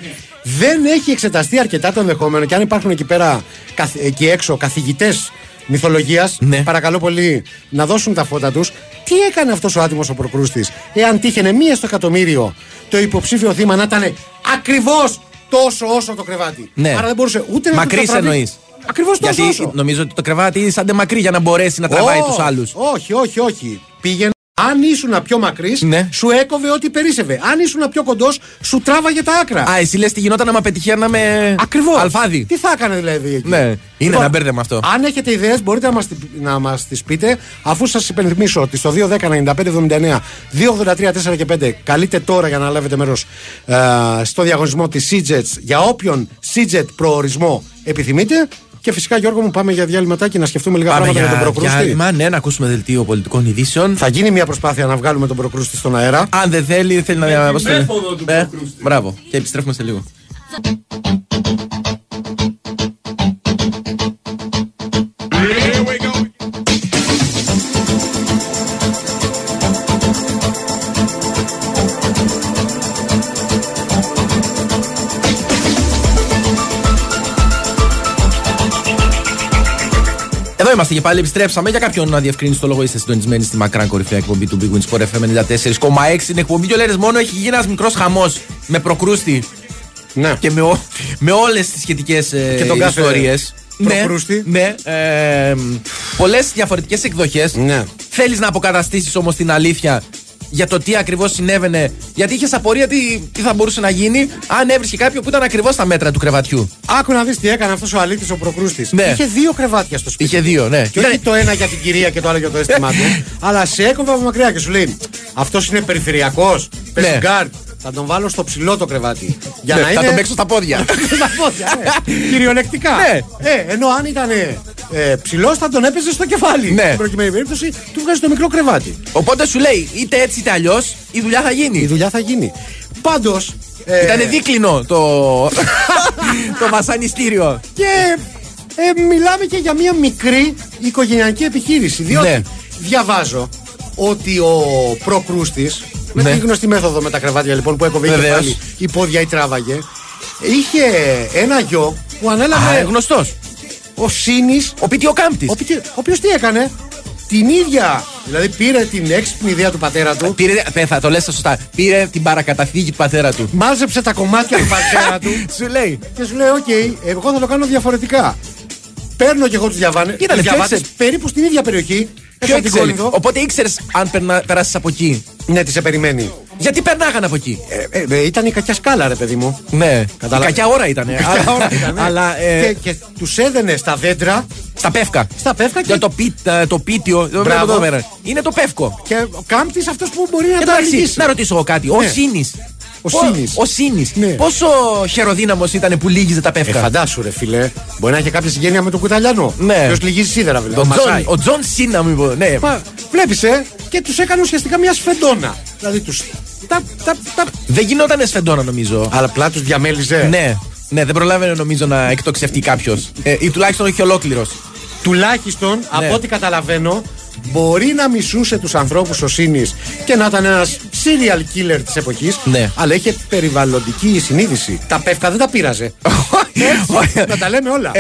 Δεν έχει εξεταστεί αρκετά το ενδεχόμενο και αν υπάρχουν εκεί πέρα, καθ- εκεί έξω, καθηγητές μυθολογίας, Ναι. παρακαλώ πολύ να δώσουν τα φώτα τους. Τι έκανε αυτός ο άτιμος ο Προκρούστης, εάν τύχαινε μία στο εκατομμύριο το υποψήφιο θύμα να ήταν ακριβώς τόσο όσο το κρεβάτι; Ναι. Άρα δεν μπορούσε ούτε να Μακρύς του το τραβεί- εννοείς. Ακριβώς τόσο Γιατί όσο. νομίζω ότι το κρεβάτι είναι σαν μακρύ για να μπορέσει να τραβάει Όχι, τους άλλους. Όχι, όχι, όχι. Πήγαινε. Αν ήσουν πιο μακρύς, Ναι. σου έκοβε ό,τι περίσευε. Αν ήσουν πιο κοντός, σου τράβαγε τα άκρα. Α, εσύ λες τι γινόταν άμα πετυχαίναμε. Ακριβώς. Αλφάδι. Τι θα έκανε δηλαδή εκεί; Ναι, είναι Λοιπόν, ένα μπέρδεμα αυτό. Αν έχετε ιδέες, μπορείτε να μας να μας τις πείτε, αφού σας υπενθυμίσω ότι στο 210-95-79, 283 4 και 5 καλείτε τώρα για να λάβετε μέρος στο διαγωνισμό της CJETS για όποιον CJET προορισμό επιθυμείτε. Και φυσικά, Γιώργο μου, πάμε για διάλειμματάκι να σκεφτούμε λίγα Πάμε πράγματα για, για τον Προκρούστη. διάλειμμα, ναι, να ακούσουμε δελτίο πολιτικών ειδήσεων. Θα γίνει μια προσπάθεια να βγάλουμε τον Προκρούστη στον αέρα. Αν δεν θέλει, θέλει να τη διαβάσει. μέθοδο του Προκρούστη. Μπράβο. Και επιστρέφουμε σε λίγο. Εδώ είμαστε και πάλι, επιστρέψαμε. Για κάποιον να διευκρινίσει το λόγο, είστε συντονισμένοι στη μακράν κορυφαία εκπομπή του Big Wins Sport FM 94,6. Στην εκπομπή δύο λέρε μόνο έχει γίνει ένας μικρός χαμός με προκρούστη Ναι. και με, ο- με όλες τις σχετικές Και τον κάθε ιστορίες. προκρούστη. Ναι, ναι ε, πολλές διαφορετικές εκδοχές. Ναι. Θέλεις να αποκαταστήσεις όμως την αλήθεια για το τι ακριβώς συνέβαινε. Γιατί είχες απορία τι, τι θα μπορούσε να γίνει αν έβρισκε κάποιο που ήταν ακριβώς στα μέτρα του κρεβατιού. Άκου να δεις τι έκανε αυτός ο αλήτης ο Προκρούστης. Ναι. Είχε δύο κρεβάτια στο σπίτι. Είχε δύο, ναι. Και όχι το ένα για την κυρία και το άλλο για το αίσθημά του. <laughs> αλλά σε έκοβε από μακριά και σου λέει Αυτός είναι περιφερειακός. Παίζει Ναι. γκάρτ. Θα τον βάλω στο ψηλό το κρεβάτι. Για Ναι, να θα είναι. τον παίξω στα πόδια. <laughs> στα πόδια, ναι. <laughs> Κυριολεκτικά. Ναι. Ε, ενώ αν ήταν ε, ψηλός θα τον έπαιζε στο κεφάλι. Ναι. Στην προκειμένη περίπτωση του βγάζει το μικρό κρεβάτι. Οπότε σου λέει είτε έτσι είτε αλλιώς η δουλειά θα γίνει. Η δουλειά θα γίνει. Πάντως. Ε, Ήταν δίκλινο το, <laughs> το βασανιστήριο. Και ε, μιλάμε και για μια μικρή οικογενειακή επιχείρηση. Διότι Ναι. διαβάζω ότι ο Προκρούστης με Ναι. τη γνωστή μέθοδο με τα κρεβάτια λοιπόν που έκοβε είχε Βεβαίως. κεφάλι ή πόδια ή τράβαγε, είχε ένα γιο που ανέλαβε Α, γνωστός. Ο Σίνης Ο Πιτυοκάμπτης. ο, πιτυο- ο οποίος τι έκανε, την ίδια, δηλαδή πήρε την έξυπνη ιδέα του πατέρα του, Πήρε, πέ, θα το λες σωστά. Πήρε την παρακαταθήκη του πατέρα του. μάζεψε τα κομμάτια του πατέρα του <laughs> Σου λέει. και σου λέει: ΟΚ, εγώ θα το κάνω διαφορετικά. Παίρνω και εγώ τους διαβάνε. Κοίτανε, τους πιο διαβάτες έξε- περίπου στην ίδια περιοχή. Πιο έξω από την εξέλιξη. Κόλινθο. Οπότε ήξερες αν περάσεις από εκεί. Ναι, τι σε περιμένει. Γιατί περνάγανε από εκεί; Ε, ε, ε, ήταν η κακιά σκάλα, ρε παιδί μου. Ναι, Κατάλαβα. η κακιά ώρα ήταν. Κακιά ώρα ήταν, ναι. Αλλά ε, Και, και τους έδαινε στα δέντρα, στα πεύκα. στα πεύκα και, Για το, πι, ε, το πίτιο. δεν Μπράβο. το πέρα. Είναι το πεύκο. και ο κάμπτης αυτός που μπορεί να τα Εντάξει, λυγίσει. να ρωτήσω εγώ κάτι. Ο Ναι. Σίνης. Ο Σίνης. Ο Σίνης. Ναι. Πόσο χεροδύναμος ήταν που λύγιζε τα Ε, πεύκα. φαντάσου, ρε φίλε. Μπορεί να έχει κάποια συγγένεια με τον Κουταλιανό. Ναι. Ποιος λυγίζει σίδερα, δηλαδή. Ο ο Τζον, Μασάει. ο Τζον Σίνα μου είπε. Ναι. Βλέπεις, ε, και τους έκανε ουσιαστικά μια σφεντόνα. Δηλαδή του. Τα, τα, τα, Δεν γινόταν σφεντόνα νομίζω. αλλά απλά τους διαμέλιζε. Ναι. Ναι, δεν προλάβαινε νομίζω να εκτοξευτεί κάποιος. Ε, ή τουλάχιστον όχι ολόκληρος. Τουλάχιστον Ναι. από ό,τι καταλαβαίνω, μπορεί να μισούσε τους ανθρώπους ο Σίνης και να ήταν ένας serial killer της εποχής. Ναι. Αλλά είχε περιβαλλοντική συνείδηση. Τα πεύκα δεν τα πείραζε. Έτσι, να τα λέμε όλα.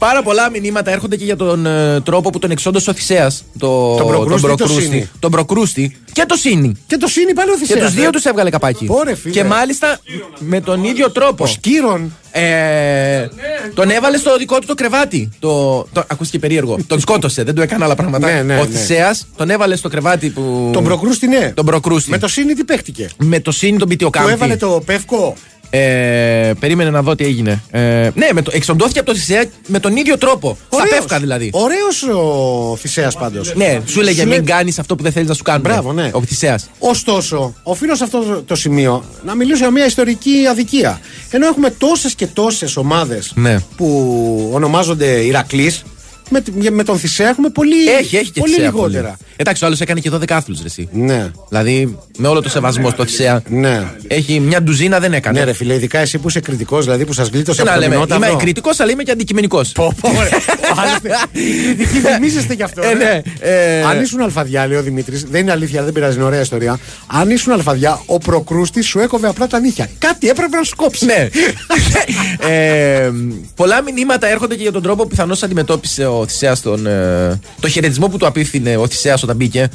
Ε, πάρα πολλά μηνύματα έρχονται και για τον ε, τρόπο που τον εξόντωσε ο Θησέας Το, Τον Προκρούστη ή το Σίνη; Τον Προκρούστη και το Σίνη. και το Σίνη πάλι ο Και Θησέας, τους δύο ε. τους έβγαλε καπάκι. Ωρε, φίλε. και μάλιστα με τον ίδιο τρόπο. Ο Σκύρον. Ε, τον έβαλε στο δικό του το κρεβάτι. Το, το, ακούστηκε περίεργο. τον σκότωσε, δεν του έκανε άλλα πράγματα. Ναι, ναι, ο ναι. Θησέας τον έβαλε στο κρεβάτι που. Τον Προκρούστη, ναι. Τον Προκρούστη. Με το Σίνη τι παίχτηκε; με το Σίνη τον Του Πιτιοκάμπτη. έβαλε το πεύκο; Ε, περίμενε να δω τι έγινε. Ε, ναι, με το, εξοντώθηκε από το Θησέα με τον ίδιο τρόπο. Στα πεύκα δηλαδή. Ωραίος ο Θησέας πάντως. Ναι, σου έλεγε μην κάνεις αυτό που δεν θέλεις να σου κάνουν. Μπράβο, ναι. Ο Θησέας. Ωστόσο, οφείλω σε αυτό το- το σημείο να μιλήσω για μια ιστορική αδικία. Ενώ έχουμε τόσες και τόσες ομάδες Ναι. που ονομάζονται Ηρακλής, με, τη- με τον Θησέα έχουμε πολύ, Έχει, έχει και πολύ Θησέα λιγότερα. πολύ. Εντάξει, ο άλλος έκανε και 12 άθλους, ρε. εσύ. Ναι. Δηλαδή, με όλο το σεβασμό στο Θησέα. Ναι. Έχει μια ντουζίνα, δεν έκανε. Ναι, ρε φίλε, ειδικά εσύ που είσαι κριτικός, δηλαδή που σας γλίτωσε Τι να από το λέμε, μηνόταυρο. είμαι κριτικός, αλλά είμαι και αντικειμενικός. Πω, πω, ρε. <laughs> Άλλωστε, οι κριτικοί θυμίζεστε γι' αυτό. Ε, ρε. ναι, ε. Αν ήσουν αλφαδιά, λέει ο Δημήτρης, δεν είναι αλήθεια, δεν πειράζει, είναι ωραία ιστορία. Αν ήσουν αλφαδιά, ο προκρούστης σου έκοβε απλά τα νύχια. Κάτι έπρεπε να σκόψει. Ναι. <laughs> ε, πολλά μηνύματα έρχονται και για τον τρόπο που πιθανώς αντιμετώπισε ο Θησέας τον. Ε, το χαιρετισμό που του απίφθινε ο Θησέας όταν μπήκε.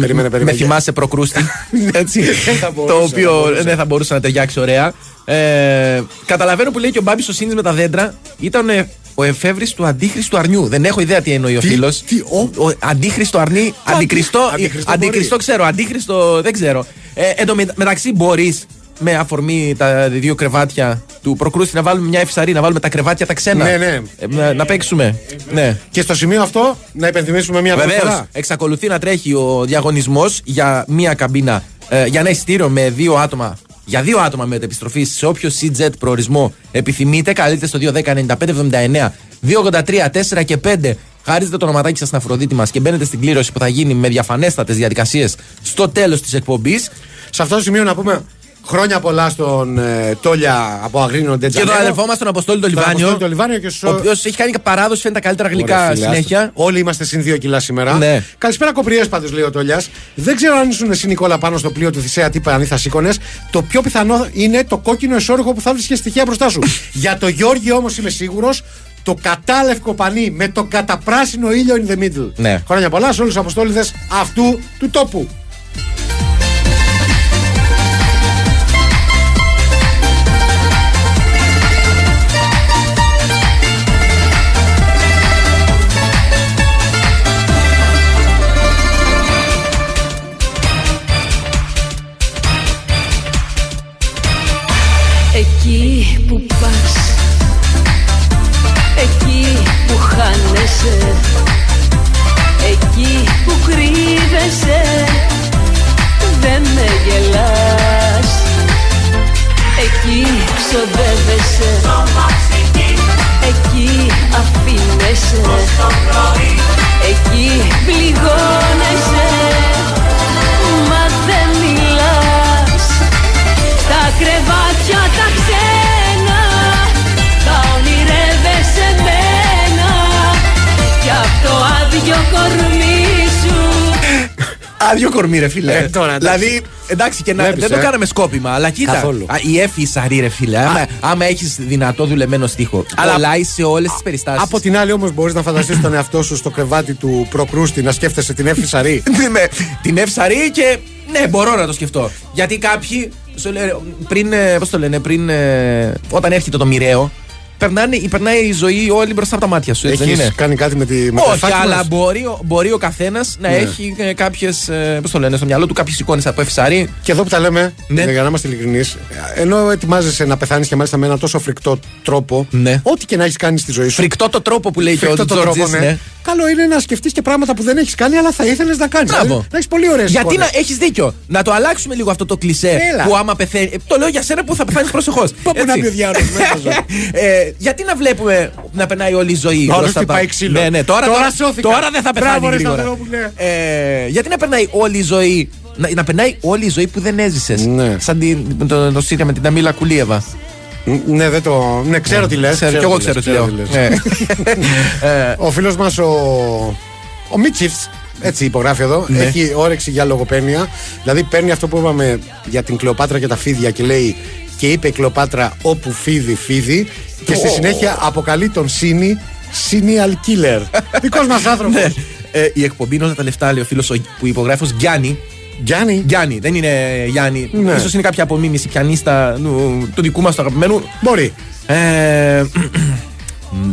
Περίμενε, περίμενε. Με θυμάσαι προκρούστη. <laughs> Έτσι. <laughs> Δεν θα το μπορούσε, οποίο θα μπορούσε. δεν θα μπορούσε να ταιριάξει ωραία. Ε, καταλαβαίνω που λέει και ο Μπάμπης ο Σίνη με τα δέντρα ήταν ε, ο εφεύρης του αντίχρηστου αρνιού. Δεν έχω ιδέα τι εννοεί ο Τι- φίλος. τι, ο- Ο αντίχρηστο αρνί. Αντικριστό. αντίχριστο Αντικριστό μπορεί. ξέρω. Αντίχρηστο δεν ξέρω. Ε, εν τω με- μεταξύ μπορείς με αφορμή τα δύο κρεβάτια του προκρούστη να βάλουμε μια ευσαρή, να βάλουμε τα κρεβάτια τα ξένα. Ναι, ναι. Ε, να, να παίξουμε. Ναι. Και στο σημείο αυτό να υπενθυμίσουμε μια ακόμη Βεβαίως, φορά. εξακολουθεί να τρέχει ο διαγωνισμός για μία καμπίνα, ε, για ένα εισιτήριο με δύο άτομα. Για δύο άτομα με επιστροφή σε όποιο CJ προορισμό επιθυμείτε, καλείτε στο 210-9579 283 4 και 5. Χάριζετε το ονοματάκι σας στην Αφροδίτη μας και μπαίνετε στην κλήρωση που θα γίνει με διαφανέστατες διαδικασίες στο τέλος της εκπομπής. Σε αυτό το σημείο να πούμε χρόνια πολλά στον ε, Τόλια από Αγρίνο Και Ντετζανέρο. τον αδελφό μα, τον Αποστόλη τον Τον Λιβάνιο. Αποστόλη τον Λιβάνιο και στο- Ο οποίος έχει κάνει παράδοση, φαίνεται τα καλύτερα γλυκά Ωραία, φίλε, συνέχεια. άστο. Όλοι είμαστε συν δύο κιλά σήμερα. Ναι. Καλησπέρα, κοπριές πάντως, λέει ο Τόλιας. Δεν ξέρω αν ήσουν εσύ, Νικόλα, πάνω στο πλοίο του Θησέα, τι πανί θα σήκωνες. Το πιο πιθανό είναι το κόκκινο εσόρουχο που θα βρίσκε στοιχεία μπροστά σου. <laughs> Για το Γιώργη όμως είμαι σίγουρος. το κατάλευκο πανί με το καταπράσινο ήλιο in the middle. Ναι. Χρόνια πολλά σε όλους τους αποστόλιδες αυτού του τόπου. Ξοδεύεσαι Εκεί αφήνεσαι. Εκεί Άδειο κορμί, ρε φίλε. Ε, τώρα, εντάξει. δηλαδή, εντάξει, και να, Βλέπεις, δεν το ε. κάναμε σκόπιμα, αλλά κοίτα. Καθόλου. Α, η Εφη Σαρή, ρε φίλε. Άμα, άμα έχεις δυνατό δουλεμένο στίχο, Αλλά- κολλάει σε όλες τις περιστάσεις. Από την άλλη, όμως, μπορείς να φανταστείς τον εαυτό σου στο κρεβάτι του προκρούστη να σκέφτεσαι την Εύη Σαρή; <laughs> με την Ευσαρή και ναι, μπορώ να το σκεφτώ. Γιατί κάποιοι, σου λένε, πριν, πώς το λένε, πριν, ε, όταν έρχεται το μοιραίο, περνάνε, περνάει η ζωή όλη μπροστά από τα μάτια σου. Έτσι δεν Έχει είναι; κάνει κάτι με τη με το Όχι, εφάκι αλλά μας; μπορεί, ο- μπορεί ο καθένας να Ναι. έχει κάποιες. Πώς το λένε, στο μυαλό του κάποιες εικόνες από Ευσαρή. Και εδώ που τα λέμε, Ναι. για να είμαστε ειλικρινείς, ενώ ετοιμάζεσαι να πεθάνεις και μάλιστα με ένα τόσο φρικτό τρόπο, Ναι. ό,τι και να έχεις κάνει στη ζωή σου. Φρικτό το τρόπο που λέει και ο φρικτό το Τζόρτζη. τρόπο, ναι. Καλό είναι να σκεφτείς και πράγματα που δεν έχεις κάνει, αλλά θα ήθελες να κάνεις. Μπράβο. να έχεις πολύ ωραίες Γιατί να έχεις δίκιο; Να το αλλάξουμε λίγο αυτό το κλισέ Έλα. που άμα πεθαίνει. ε, Το λέω για σένα που θα πεθάνεις <laughs> προσεχώς. Πού να πει ο διάολος μέσα <laughs> σου. Ε, γιατί να βλέπουμε να περνάει όλη η ζωή. Όλος μπροστά χτυπάει τα- ξύλο. Ναι, ναι, τώρα, Τώρα τώρα, σώθηκα. τώρα δεν θα πεθάνει Μπράβο, ρε γρήγορα. Σταυρόπουλε. Ε, γιατί να περνάει όλη η ζωή. Να, να περνάει όλη η ζωή που δεν έζησες. Ναι. Σαν την, το, το Σύρια με την Αμίλα Κουλίεβα. Ναι, δεν το... ναι, ξέρω τι λες. Ξέρω, κι εγώ ξέρω τι λέω. Ναι. <laughs> Ε, Ο φίλος μας ο, ο Μίτσιφς, έτσι υπογράφει εδώ, Ναι. έχει όρεξη για λογοπαίγνια. Δηλαδή παίρνει αυτό που είπαμε για την Κλεοπάτρα και τα φίδια και λέει και είπε η Κλεοπάτρα όπου φίδι φίδι και στη Ω. συνέχεια αποκαλεί τον Σίνι Serial Killer. <laughs> Δικός μας άνθρωπος. Ναι. Ε, η εκπομπή είναι όλα τα λεφτά, λέει ο φίλος που υπογράφει ως Γιάννη. Γιάννη. Γιάννη, δεν είναι Γιάννη. Ναι. Ίσως είναι κάποια απομίμηση πιανίστα του, του δικού μας του αγαπημένου. Μπορεί. Ε, <clears throat>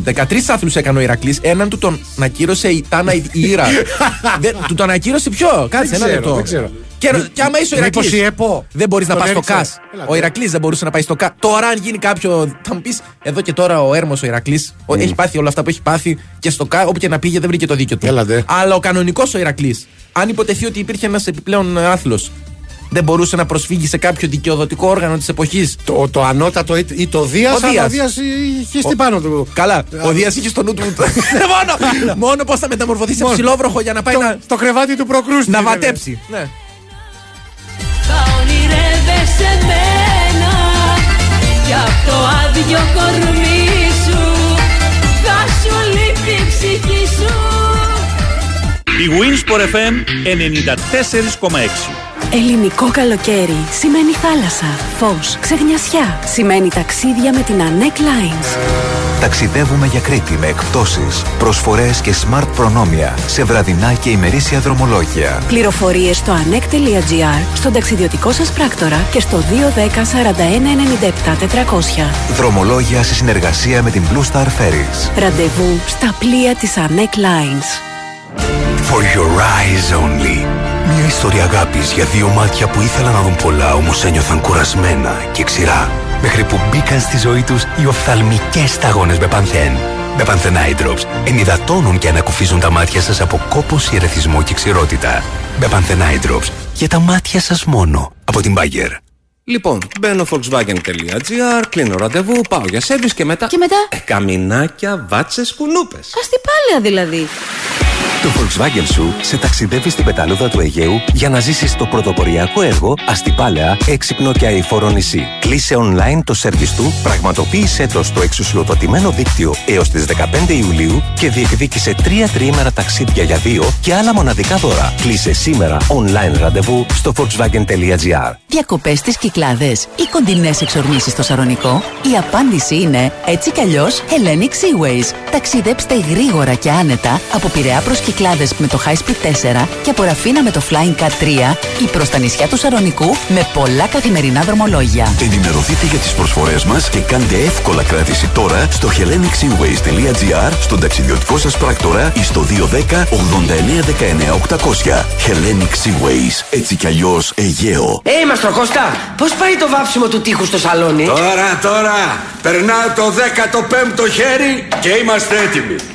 13 άθλου έκανε ο Ηρακλής. Έναν του τον ακύρωσε η Τάνα η η Ήρα. <laughs> Δεν- του τον ακύρωσε ποιο, κάτσε ένα ξέρω, λεπτό. δεν ξέρω. Και, και άμα είσαι ο Μήπως Ηρακλής. η ΕΠΟ Δεν μπορείς να τον πας στο έριξε. ΚΑΣ. Έλα, Ο τώρα. Ηρακλής δεν μπορούσε να πάει στο ΚΑΣ. Τώρα, αν γίνει κάποιο. Θα μου πεις εδώ και τώρα ο Έρμος ο Ηρακλής. Έχει πάθει όλα αυτά που έχει πάθει και στο ΚΑΣ. Όπου και να πήγε δεν βρήκε το δίκιο του. Έλατε. Αλλά ο κανονικός ο Ηρακλής, αν υποτεθεί ότι υπήρχε ένας επιπλέον άθλος, δεν μπορούσε να προσφύγει σε κάποιο δικαιοδοτικό όργανο της εποχής. Το, το ανώτατο ή, ή το Δίας, Ο αλλά ο Δίας. Δία είχε στην πάνω του. Καλά, ο Δίας είχε στο νου του. <laughs> μόνο μόνο πώς θα μεταμορφωθεί σε Μόνο. ψηλόβροχο για να πάει Το- να, στο κρεβάτι του προκρούστη. να ήθελε. βατέψει. Ναι. Θα ονειρεύεσαι μένα Κι απ' το άδειο κορμί σου Θα σου λείπει η ψυχή σου Η Winsport FM 94,6 Ελληνικό καλοκαίρι σημαίνει θάλασσα, φως, ξεγνιασιά. Σημαίνει ταξίδια με την Anec Lines. Ταξιδεύουμε για Κρήτη με εκπτώσεις, προσφορές και smart προνόμια σε βραδινά και ημερήσια δρομολόγια. Πληροφορίες στο anec.gr, στον ταξιδιωτικό σας πράκτορα και στο 210 41 97 400. Δρομολόγια σε συνεργασία με την Blue Star Ferries. Ραντεβού στα πλοία της Anec Lines. For your eyes only. Μια ιστορία αγάπης για δύο μάτια που ήθελαν να δουν πολλά όμως ένιωθαν κουρασμένα και ξηρά. Μέχρι που μπήκαν στη ζωή τους οι οφθαλμικές σταγόνες Μπεπανθέν. Μπεπανθέν Eye Drops ενυδατώνουν και ανακουφίζουν τα μάτια σας από κόπωση, ερεθισμό και ξηρότητα. Μπεπανθέν Eye Drops για τα μάτια σας μόνο. Από την Bayer. Λοιπόν, μπαίνω volkswagen.gr, κλείνω ραντεβού, πάω για σερβις και μετά... Και μετά; Ε, καμινάκια, βάτσες, κουνούπες. Αστιπάλαια δηλαδή. Το Volkswagen σου σε ταξιδεύει στην πεταλούδα του Αιγαίου για να ζήσεις το πρωτοποριακό έργο αστυπάλαια, έξυπνο και αηφόρο νησί. Κλείσε online το σερβις του, πραγματοποίησέ το στο εξουσιοδοτημένο δίκτυο έως τις 15 Ιουλίου και διεκδίκησε τρία τριήμερα ταξίδια για δύο και άλλα μοναδικά δώρα. Κλείσε σήμερα online ραντεβού στο volkswagen.gr. Διακοπές στις Κυκλάδες ή κοντινές εξορμήσεις στο Σαρονικό; Η απάντηση είναι έτσι κι αλλιώς Hellenic Seaways. Ταξιδέψτε γρήγορα και άνετα από Πειραιά προς Κυκλάδε με το High Speed 4 και από Ραφίνα με το Flying Cat 3 ή προς τα νησιά του Σαρονικού με πολλά καθημερινά δρομολόγια. Ενημερωθείτε για τις προσφορές μας και κάντε εύκολα κράτηση τώρα στο hellenicseaways.gr, στον ταξιδιωτικό σας πράκτορα ή στο 210 89 19 800. Hellenic Seaways, έτσι κι αλλιώς Αιγαίο. Ε, Μαστροκώστα, πώς πάει το βάψιμο του τείχους στο σαλόνι; Τώρα, τώρα, περνάω το 15ο χέρι και είμαστε έτοιμοι.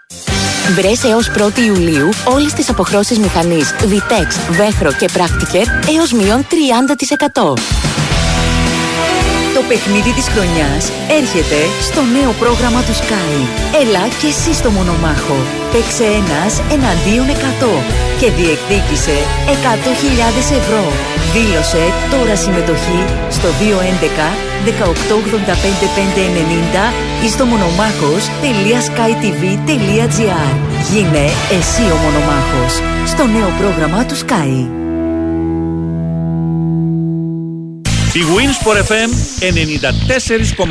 Βρες έως 1η Ιουλίου όλες τις αποχρώσεις μηχανής Vitex, Vechro και Practiker έως μείον 30%. Το παιχνίδι της χρονιάς έρχεται στο νέο πρόγραμμα του Sky. Έλα και εσύ στο μονομάχο. Παίξε ένας εναντίον 100 και διεκδίκησε 100.000 ευρώ. Δήλωσε τώρα συμμετοχή στο 211 1885590 ή στο μονομάχος.skytv.gr Γίνε εσύ ο μονομάχος στο νέο πρόγραμμα του Sky. Η Winsport FM 94,6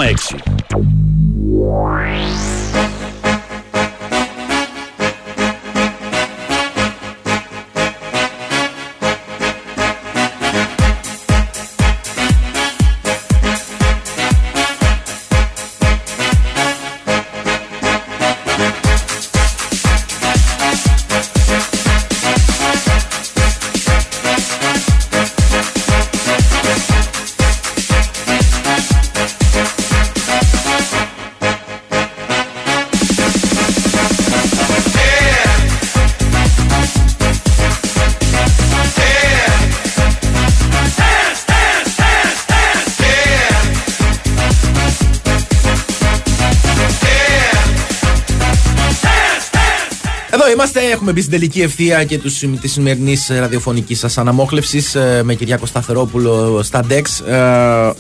έχουμε μπει στην τελική ευθεία και της σημερινής ραδιοφωνικής σας αναμόχλευσης με Κυριάκο Σταθερόπουλο στα DEX. Ε,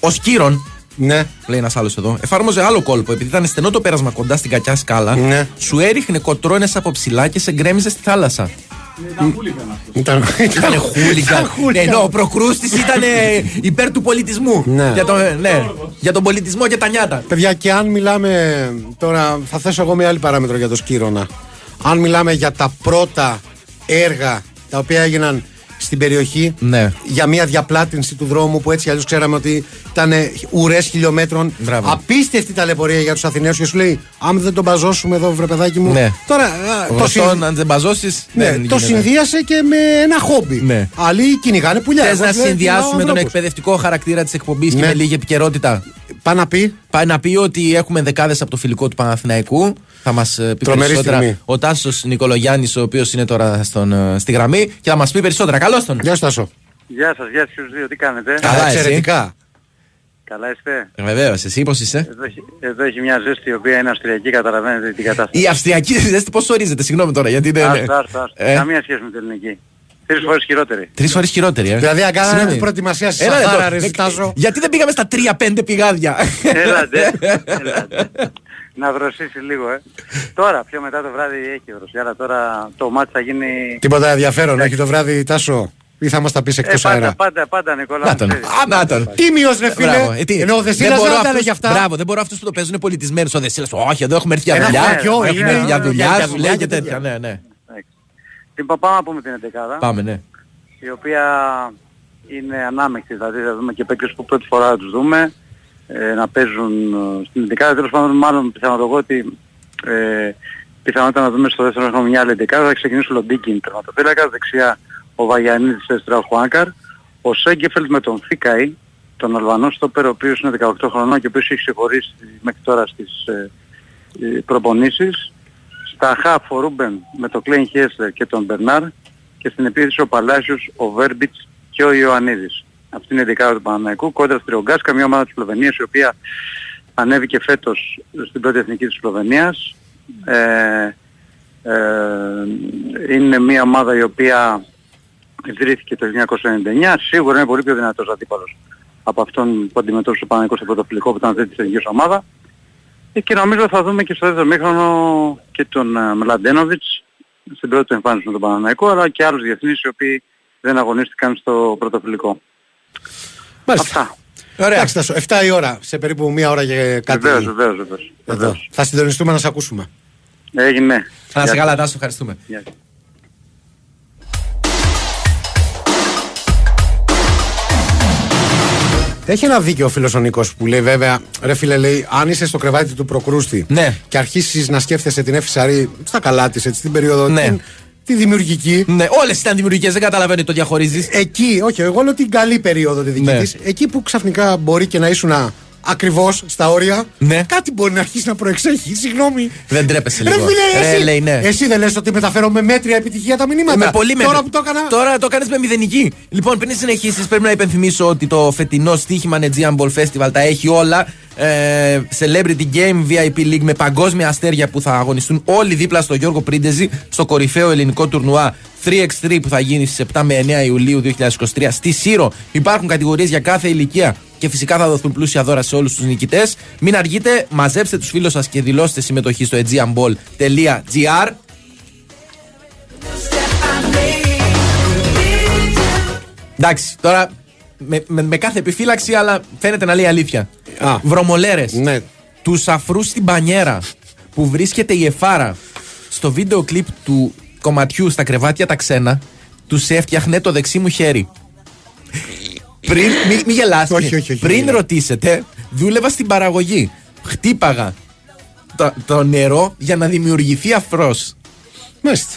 ο Σκύρον, ναι. λέει ένας άλλος εδώ, εφάρμοζε άλλο κόλπο. Επειδή ήταν στενό το πέρασμα κοντά στην κακιά σκάλα, Ναι. σου έριχνε κοτρώνε από ψηλά και σε γκρέμιζε στη θάλασσα. Ήταν, Ήταν χούλιγκαν. Ενώ ο προκρούστης ήταν ε, υπέρ του πολιτισμού. Ναι. Για, τον, ναι, για τον πολιτισμό και τα νιάτα. Παιδιά, και αν μιλάμε. Τώρα θα θέσω εγώ μια άλλη παράμετρο για το Σκύρονα. Αν μιλάμε για τα πρώτα έργα τα οποία έγιναν στην περιοχή Ναι. για μια διαπλάτηνση του δρόμου που έτσι αλλιώς ξέραμε ότι ήταν ουρές χιλιόμετρων. Μπράβο. Απίστευτη ταλαιπωρία για τους Αθηναίους και σου λέει: Αν δεν τον μπαζώσουμε εδώ, βρε παιδάκι μου. Ναι. Τώρα α, το, Γνωστό, συνδυ- αν δεν μπαζώσει. ναι, το συνδύασε και με ένα χόμπι. Ναι. Άλλοι κυνηγάνε πουλιά. Θες Εγώ να δεν κυνηγάω συνδυάσουμε τον ανθρώπους. εκπαιδευτικό χαρακτήρα της εκπομπής και Ναι. με λίγη επικαιρότητα; Πάει να πει. Πάει να πει ότι έχουμε δεκάδες από το φιλικό του Παναθηναϊκού. Θα μας πει Τρομερή περισσότερα στιγμή. ο Τάσος Νικολογιάννης, ο οποίος είναι τώρα στον, ε, στη γραμμή και θα μας πει περισσότερα. Καλώς τον. Γεια σου, Τάσο. Γεια σας, γεια στους δύο, τι κάνετε; Καλά, εσύ; εξαιρετικά. Καλά είστε; Βεβαίως, εσύ πώς είσαι; Εδώ έχει, εδώ έχει μια ζέστη η οποία είναι αυστριακή, καταλαβαίνετε την κατάσταση. Η αυστριακή ζέστη πώς ορίζεται, συγγνώμη τώρα. Γιατί είναι. Άστο, άστο, άστο. Ε; Καμία σχέση με την ελληνική. Τρεις φορές χειρότερη. Τρεις φορές χειρότερη, ε. Δηλαδή, αν κάνανε Συγγνώμη. προετοιμασία στη Έλα Σαχάρα, εδώ. ρε, Ε, Τάσο. Γιατί δεν πήγαμε στα 3-5 πηγάδια. Έλατε, <laughs> έλατε. Να δροσίσει λίγο, ε. Τώρα, πιο μετά το βράδυ έχει δροσιά, αλλά τώρα το μάτι θα γίνει... Τίποτα ενδιαφέρον, έχει το βράδυ, Τάσο. Ή θα μας τα πεις Ε, εκτός πάντα, αέρα; πάντα, πάντα, Νικόλα. Να μου, τον. ξέρεις. Α, να τον. Τίμιος, ρε φίλε; Μπράβο. Ε, τι, Ενώ ο Δεσίλας μπορώ δεν τα αυτούς- έλεγε αυτά. Μπράβο, δεν μπορώ αυτούς που το παίζουν πολιτισμένους. Ο Δεσίλας, όχι, εδώ έχουμε έρθει για Ένα δουλειά. χωριό Έχουμε είναι, έρθει για για- δουλειά, για σου δουλειά λέει και και τέτοια. Ναι, ναι. Λοιπόν, πάμε να πούμε την 11 Πάμε, ναι. η οποία είναι ανάμεκτη, δηλαδή θα δούμε και παίκτες που πρώτη φορά θα τους δούμε ε, να παίζουν ε, στην 11 τέλος πάντων μάλλον πιθανότατα ότι ε, πιθανότητα να δούμε στο δεύτερο έχουμε μια άλλη 11 θα ξεκινήσει ο Λοντίκιν τερματοφύλακας, δεξιά ο Βαγιανίδης αριστερά ο Χουάνκαρ ο Σέγκεφελτ με τον Θήκαη, τον Αλβανό στόπερ, ο οποίος είναι 18 χρονών και ο οποίος έχει συγχωρήσει μέχρι τώρα στις ε, ε, προπονήσεις. Στα χαφ ο Ρούμπεν με τον Κλέιν Χέσλερ και τον Μπερνάρ και στην επίθεση ο Παλάσιος, ο Βέρμπιτς και ο Ιωαννίδης. Αυτή είναι η δεκάδα του Παναναϊκού, κόντρα στη Ρογκάσκα, μια ομάδα της Σλοβενίας η οποία ανέβηκε φέτος στην πρώτη εθνική της Σλοβενίας. Ε, ε, είναι μια ομάδα η οποία ιδρύθηκε το 1999, σίγουρα είναι πολύ πιο δυνατός αντίπαλος από αυτόν που αντιμετώπισε ο Παναγικός στο πρωτοφυλικό που ήταν αυτή της εθνικής ομάδα. Ε, και νομίζω θα δούμε και στο δεύτερο μήχρονο και τον ε, Μλαντένοβιτς στην πρώτη του εμφάνιση με τον Παναναϊκό, αλλά και άλλους διεθνείς οι οποίοι δεν αγωνίστηκαν στο πρωτοφυλικό. Αυτά. Ωραία. Εντάξει, Τάσο, 7 η ώρα, σε περίπου μία ώρα και κάτι. Βεβαίως, βεβαίως, βεβαίως. Εδώ. Θα συντονιστούμε να σε ακούσουμε. Έγινε. Να σε Γεια καλά, σας. Τάσο, ευχαριστούμε. Γεια Έχει ένα δίκιο ο φίλος ο Νίκος που λέει βέβαια, ρε φίλε, λέει, αν είσαι στο κρεβάτι του προκρούστη Ναι. και αρχίσεις να σκέφτεσαι την Εφησαρή στα καλά τη, έτσι την περίοδο. Ναι. Την, τη δημιουργική. Ναι, όλες ήταν δημιουργικές, δεν καταλαβαίνω το διαχωρίζεις. Εκεί, όχι, εγώ λέω την καλή περίοδο τη δική Ναι. της, εκεί που ξαφνικά μπορεί και να ήσουν ακριβώς στα όρια, Ναι. κάτι μπορεί να αρχίσει να προεξέχει. Συγγνώμη. Δεν τρέπεσαι Ρε λίγο. φίλε, Ρε, εσύ, λέει, ναι. εσύ δεν λες ότι μεταφέρω με μέτρια επιτυχία τα μηνύματα. Με πολύ Τώρα μέτρη. που το έκανα. Τώρα το κάνει με μηδενική. Λοιπόν, πριν συνεχίσεις, πρέπει να υπενθυμίσω ότι το φετινό στοίχημα Aegean Ball Festival τα έχει όλα. Ε, Celebrity Game VIP League με παγκόσμια αστέρια που θα αγωνιστούν όλοι δίπλα στο Γιώργο Πρίντεζη στο κορυφαίο ελληνικό τουρνουά 3x3 που θα γίνει στις 7 με 9 Ιουλίου 2023 στη Σύρο. Υπάρχουν κατηγορίες για κάθε ηλικία και φυσικά θα δοθούν πλούσια δώρα σε όλους τους νικητές. Μην αργείτε, μαζέψτε τους φίλους σας και δηλώστε συμμετοχή στο aegeanball.gr. Εντάξει, τώρα με, με, με κάθε επιφύλαξη, αλλά φαίνεται να λέει αλήθεια. Α. Βρωμολέρες. Ναι. Τους αφρούς στην πανιέρα που βρίσκεται η Εφάρα στο βίντεο κλιπ του κομματιού στα κρεβάτια τα ξένα, τους έφτιαχνε το δεξί μου χέρι. Πριν, μη, μη γελάστε. Όχι, όχι, όχι, Πριν μη ρωτήσετε, δούλευα στην παραγωγή. Χτύπαγα το, το νερό για να δημιουργηθεί αφρός. Μάλιστα.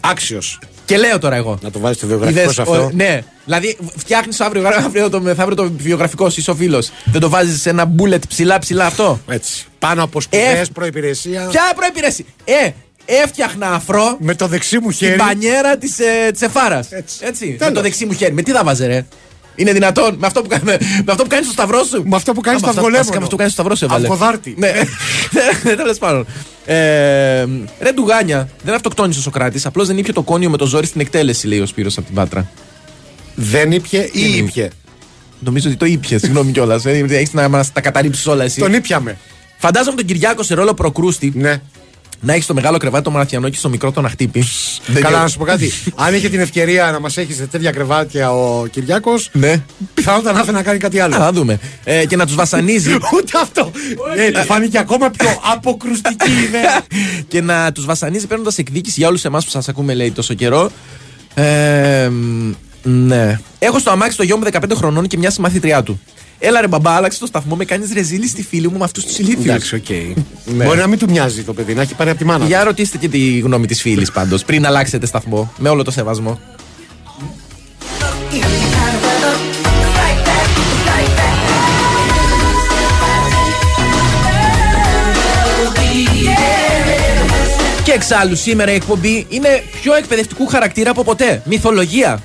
Άξιος. Και λέω τώρα εγώ. Να το βάλει στο βιογραφικό Είδες, σου αυτό; ο- ναι, δηλαδή φτιάχνεις αύριο, <laughs> αύριο το, μεθαύριο το βιογραφικό σου, είσαι ο φίλος. Δεν το βάζεις σε ένα bullet ψηλά ψηλά αυτό; Έτσι. Πάνω από σπουδέ, Ε, προπηρεσία. Ποια προϋπηρεσία; Ε, έφτιαχνα αφρό Με το δεξί μου στην χέρι. πανιέρα της ε, της Εφάρας. Έτσι. Έτσι. Με Τέλος. το δεξί μου χέρι. Με τι θα βάζε, ρε; Είναι δυνατόν με αυτό που, κα- με, με αυτό που κάνεις στο σταυρό σου. Με αυτό που κάνεις Α, με στο αυτό- αυγολέμονο. βασικά Με αυτό που κάνεις στο σταυρό σου, έβαλε. Αυγοδάρτη. Ναι, <laughs> τέλος πάντων. Ε, ρε Ντουγάνια, δεν αυτοκτόνησε ο Σοκράτης. Απλώς δεν ήπια το κόνιο με το ζόρι στην εκτέλεση, λέει ο Σπύρος από την Πάτρα. Δεν ήπια ή Δεν ήπια. Νομίζω ότι το ήπια, συγγνώμη κιόλας. Έχεις να μας τα καταρρύψεις όλα εσύ. Τον ήπιαμε. Φαντάζομαι τον Κυριάκο σε ρόλο προκρούστη Ναι. Να έχεις στο μεγάλο κρεβάτι το Μαραθιανό και στο μικρό τον Αχτύπη. Δεν Καλά, είναι- να σου πω κάτι. Αν είχε την ευκαιρία να μας έχεις σε τέτοια κρεβάτια ο Κυριάκος, Ναι. πιθανότατα να ήθελε να κάνει κάτι Α, άλλο. θα δούμε. Ε, και να τους βασανίζει. <laughs> Ούτε αυτό. Ε, του φάνηκε ακόμα πιο αποκρουστική ιδέα. <laughs> και να τους βασανίζει παίρνοντας εκδίκηση για όλους εμάς που σας ακούμε, λέει τόσο καιρό. Ε, μ, ναι. Έχω στο αμάξι το γιο μου 15 χρονών και μια συμμαθήτριά του. Έλα ρε μπαμπά, άλλαξε το σταθμό, με κάνεις ρεζίλι στη φίλη μου με αυτούς τους ηλίθιους. Εντάξει, ΟΚ. <laughs> Μπορεί να μην του μοιάζει το παιδί, να έχει πάρει από τη μάνα. Για ρωτήστε και τη γνώμη της φίλης πάντως, πριν αλλάξετε σταθμό. Με όλο το σεβασμό. Και εξάλλου σήμερα η εκπομπή είναι πιο εκπαιδευτικού χαρακτήρα από ποτέ. Μυθολογία.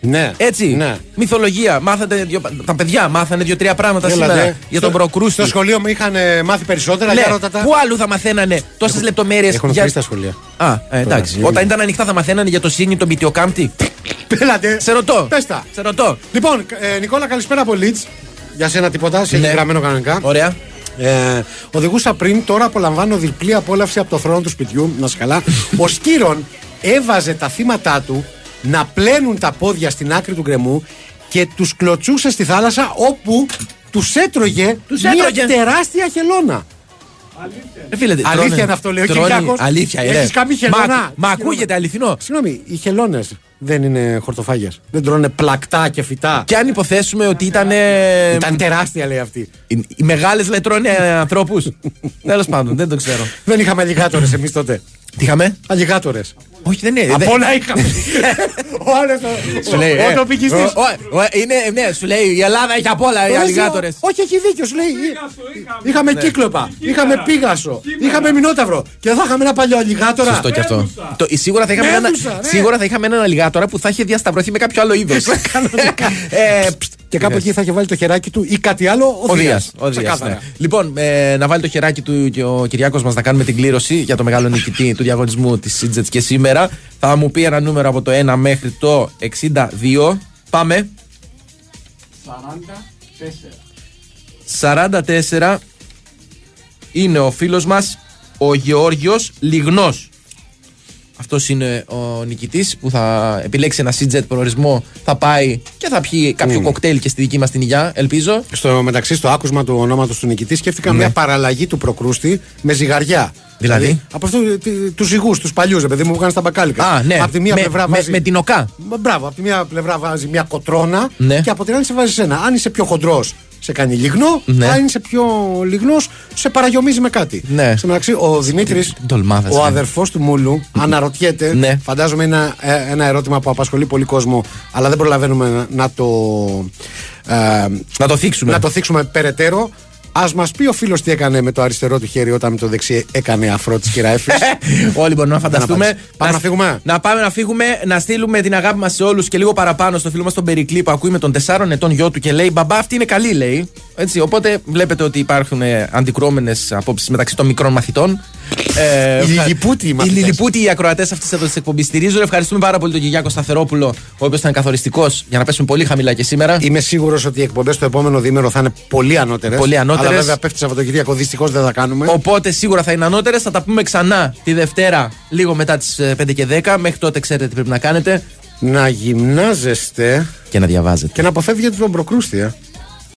Ναι. Έτσι. Ναι. Μυθολογία. Μάθατε δύο, τα παιδιά μάθανε δύο-τρία πράγματα Έλατε. σήμερα για τον Στο- Προκρούστη. Στο σχολείο μου είχαν ε, μάθει περισσότερα. Ναι, Για ρώτα τα. πού αλλού θα μαθαίνανε τόσες λεπτομέρειες. Έχουν για... κλείσει τα σχολεία. Α, ε, εντάξει. Τώρα, Όταν ήταν ανοιχτά θα μαθαίνανε για το Σίνι, τον Πιτιοκάμπτη. Έλατε. Σε ρωτώ. Πες τα. Σε ρωτώ. Λοιπόν, ε, Νικόλα, καλησπέρα από Λίτς. Για σένα τίποτα, σε έχει Ναι. γραμμένο κανονικά. Ωραία. Ε, οδηγούσα πριν, τώρα απολαμβάνω διπλή απόλαυση από το θρόνο του σπιτιού. Να σε καλά. <laughs> Ο Σκύρον έβαζε τα θύματα του να πλένουν τα πόδια στην άκρη του γκρεμού και τους κλωτσούσε στη θάλασσα όπου τους έτρωγε Τους μια έτρωγε. τεράστια χελώνα. Ρε φίλε, Αλήθεια τρώνε- είναι αυτό, λέει ο τρώνε- Κυριάκος. Αλήθεια, είναι. Έχεις κάνει χελώνα; Μα, μα ακούγεται αληθινό. Συγγνώμη, οι χελώνες δεν είναι χορτοφάγες. Δεν τρώνε πλακτά και φυτά. Και αν υποθέσουμε ότι ήταν. Ήταν τεράστια, λέει αυτή. Οι, οι μεγάλες λετρώνε ανθρώπους. <laughs> Τέλος πάντων, δεν το ξέρω. Δεν είχαμε αλιγάτορες εμείς τότε. Τι είχαμε; Αλιγάτορες. Όχι, δεν είναι. Απ' δεν- όλα είχαμε. <laughs> Ο άλλος. Σου λέει. Ο ε, τοπικιστής. ο- ο- ο- Είναι, ναι, σου λέει η Ελλάδα έχει απ' όλα οι αλιγάτορες. Όχι, έχει δίκιο, σου λέει. Είχαμε Ναι. κύκλοπα, είχαμε πίγασο, είχαμε μηνόταυρο. Και εδώ είχαμε ένα παλιό αλιγάτορα. Σωστό και αυτό. Το, σίγουρα, θα είχαμε ένα, Μέδουσα, ναι. σίγουρα θα είχαμε έναν αλιγάτορα που θα είχε διασταυρωθεί με κάποιο άλλο είδος. <laughs> ε, πστ, Και κάπου εκεί θα είχε βάλει το χεράκι του ή κάτι άλλο. Ο Ο Δίας, Δίας. ο Δίας, Ξεκάθαρα. ναι. Λοιπόν, ε, να βάλει το χεράκι του και ο Κυριάκος μας να κάνουμε την κλήρωση για το μεγάλο νικητή του διαγωνισμού της Σίτζετς και σήμερα. Θα μου πει ένα νούμερο από το 1 μέχρι το 62. Πάμε. 44 είναι ο φίλος μας ο Γεώργιος Λιγνός. Αυτός είναι ο νικητής που θα επιλέξει ένα CJ προορισμό, θα πάει και θα πιει κάποιο κοκτέιλ και στη δική μας την υγειά, ελπίζω. Στο μεταξύ, στο άκουσμα του ονόματος του νικητή, σκέφτηκα Ναι. μια παραλλαγή του προκρούστη με ζυγαριά. Δηλαδή; από αυτούς τους ζυγού, τους παλιούς, παιδί μου που κάνουν στα μπακάλικα. Α, ναι. Από τη μία με, πλευρά με, βάζει. με την οκά. Μα, Μπράβο, από τη μία πλευρά βάζει μια κοτρόνα Ναι. και από την άλλη σε βάζει ένα. Αν είσαι πιο χοντρός, σε κάνει λιγνό. Ναι. Αν είσαι πιο λιγνός, σε παραγιομίζει με κάτι. Ναι. Στο μεταξύ, ο Δημήτρης, Ντολμάδας, ο ναι. αδερφός του Μούλου, αναρωτιέται. Ναι. Φαντάζομαι είναι ένα, ε, ένα ερώτημα που απασχολεί πολύ κόσμο, αλλά δεν προλαβαίνουμε να, να το. ε, Να το θίξουμε. να το θίξουμε περαιτέρω. Α μας πει ο φίλος τι έκανε με το αριστερό του χέρι όταν με το δεξί έκανε αφρό της κυρία Έφης. <laughs> Όλοι μπορούμε να φανταστούμε. απάντηση. Πάμε να φύγουμε. Να πάμε να φύγουμε, να στείλουμε την αγάπη μας σε όλους και λίγο παραπάνω στο φίλο μας τον Περικλή που ακούει με τον 4 ετών γιο του και λέει Μπαμπά, αυτή είναι καλή, λέει. Έτσι, οπότε βλέπετε ότι υπάρχουν αντικρώμενε απόψεις μεταξύ των μικρών μαθητών. Ε, Οι ευχα- λιλιπούτοι οι Οι μαθητές. λιλιπούτοι οι ακροατές αυτής εδώ της εκπομπής στηρίζουν. Ευχαριστούμε πάρα πολύ τον Κυριάκο Σταθερόπουλο, ο οποίος ήταν καθοριστικός για να πέσουμε πολύ χαμηλά και σήμερα. Είμαι σίγουρος ότι οι εκπομπές το επόμενο διήμερο θα είναι πολύ ανώτερες. Πολύ ανώτερες. Αλλά βέβαια πέφτει Σαββατοκύριακο, δυστυχώς δεν θα κάνουμε. Οπότε σίγουρα θα είναι ανώτερες. Θα τα πούμε ξανά τη Δευτέρα, λίγο μετά τις 5 και 10. Μέχρι τότε ξέρετε τι πρέπει να κάνετε. Να γυμνάζεστε Και να διαβάζετε. και να αποφεύγετε τον προκρούστη. ε.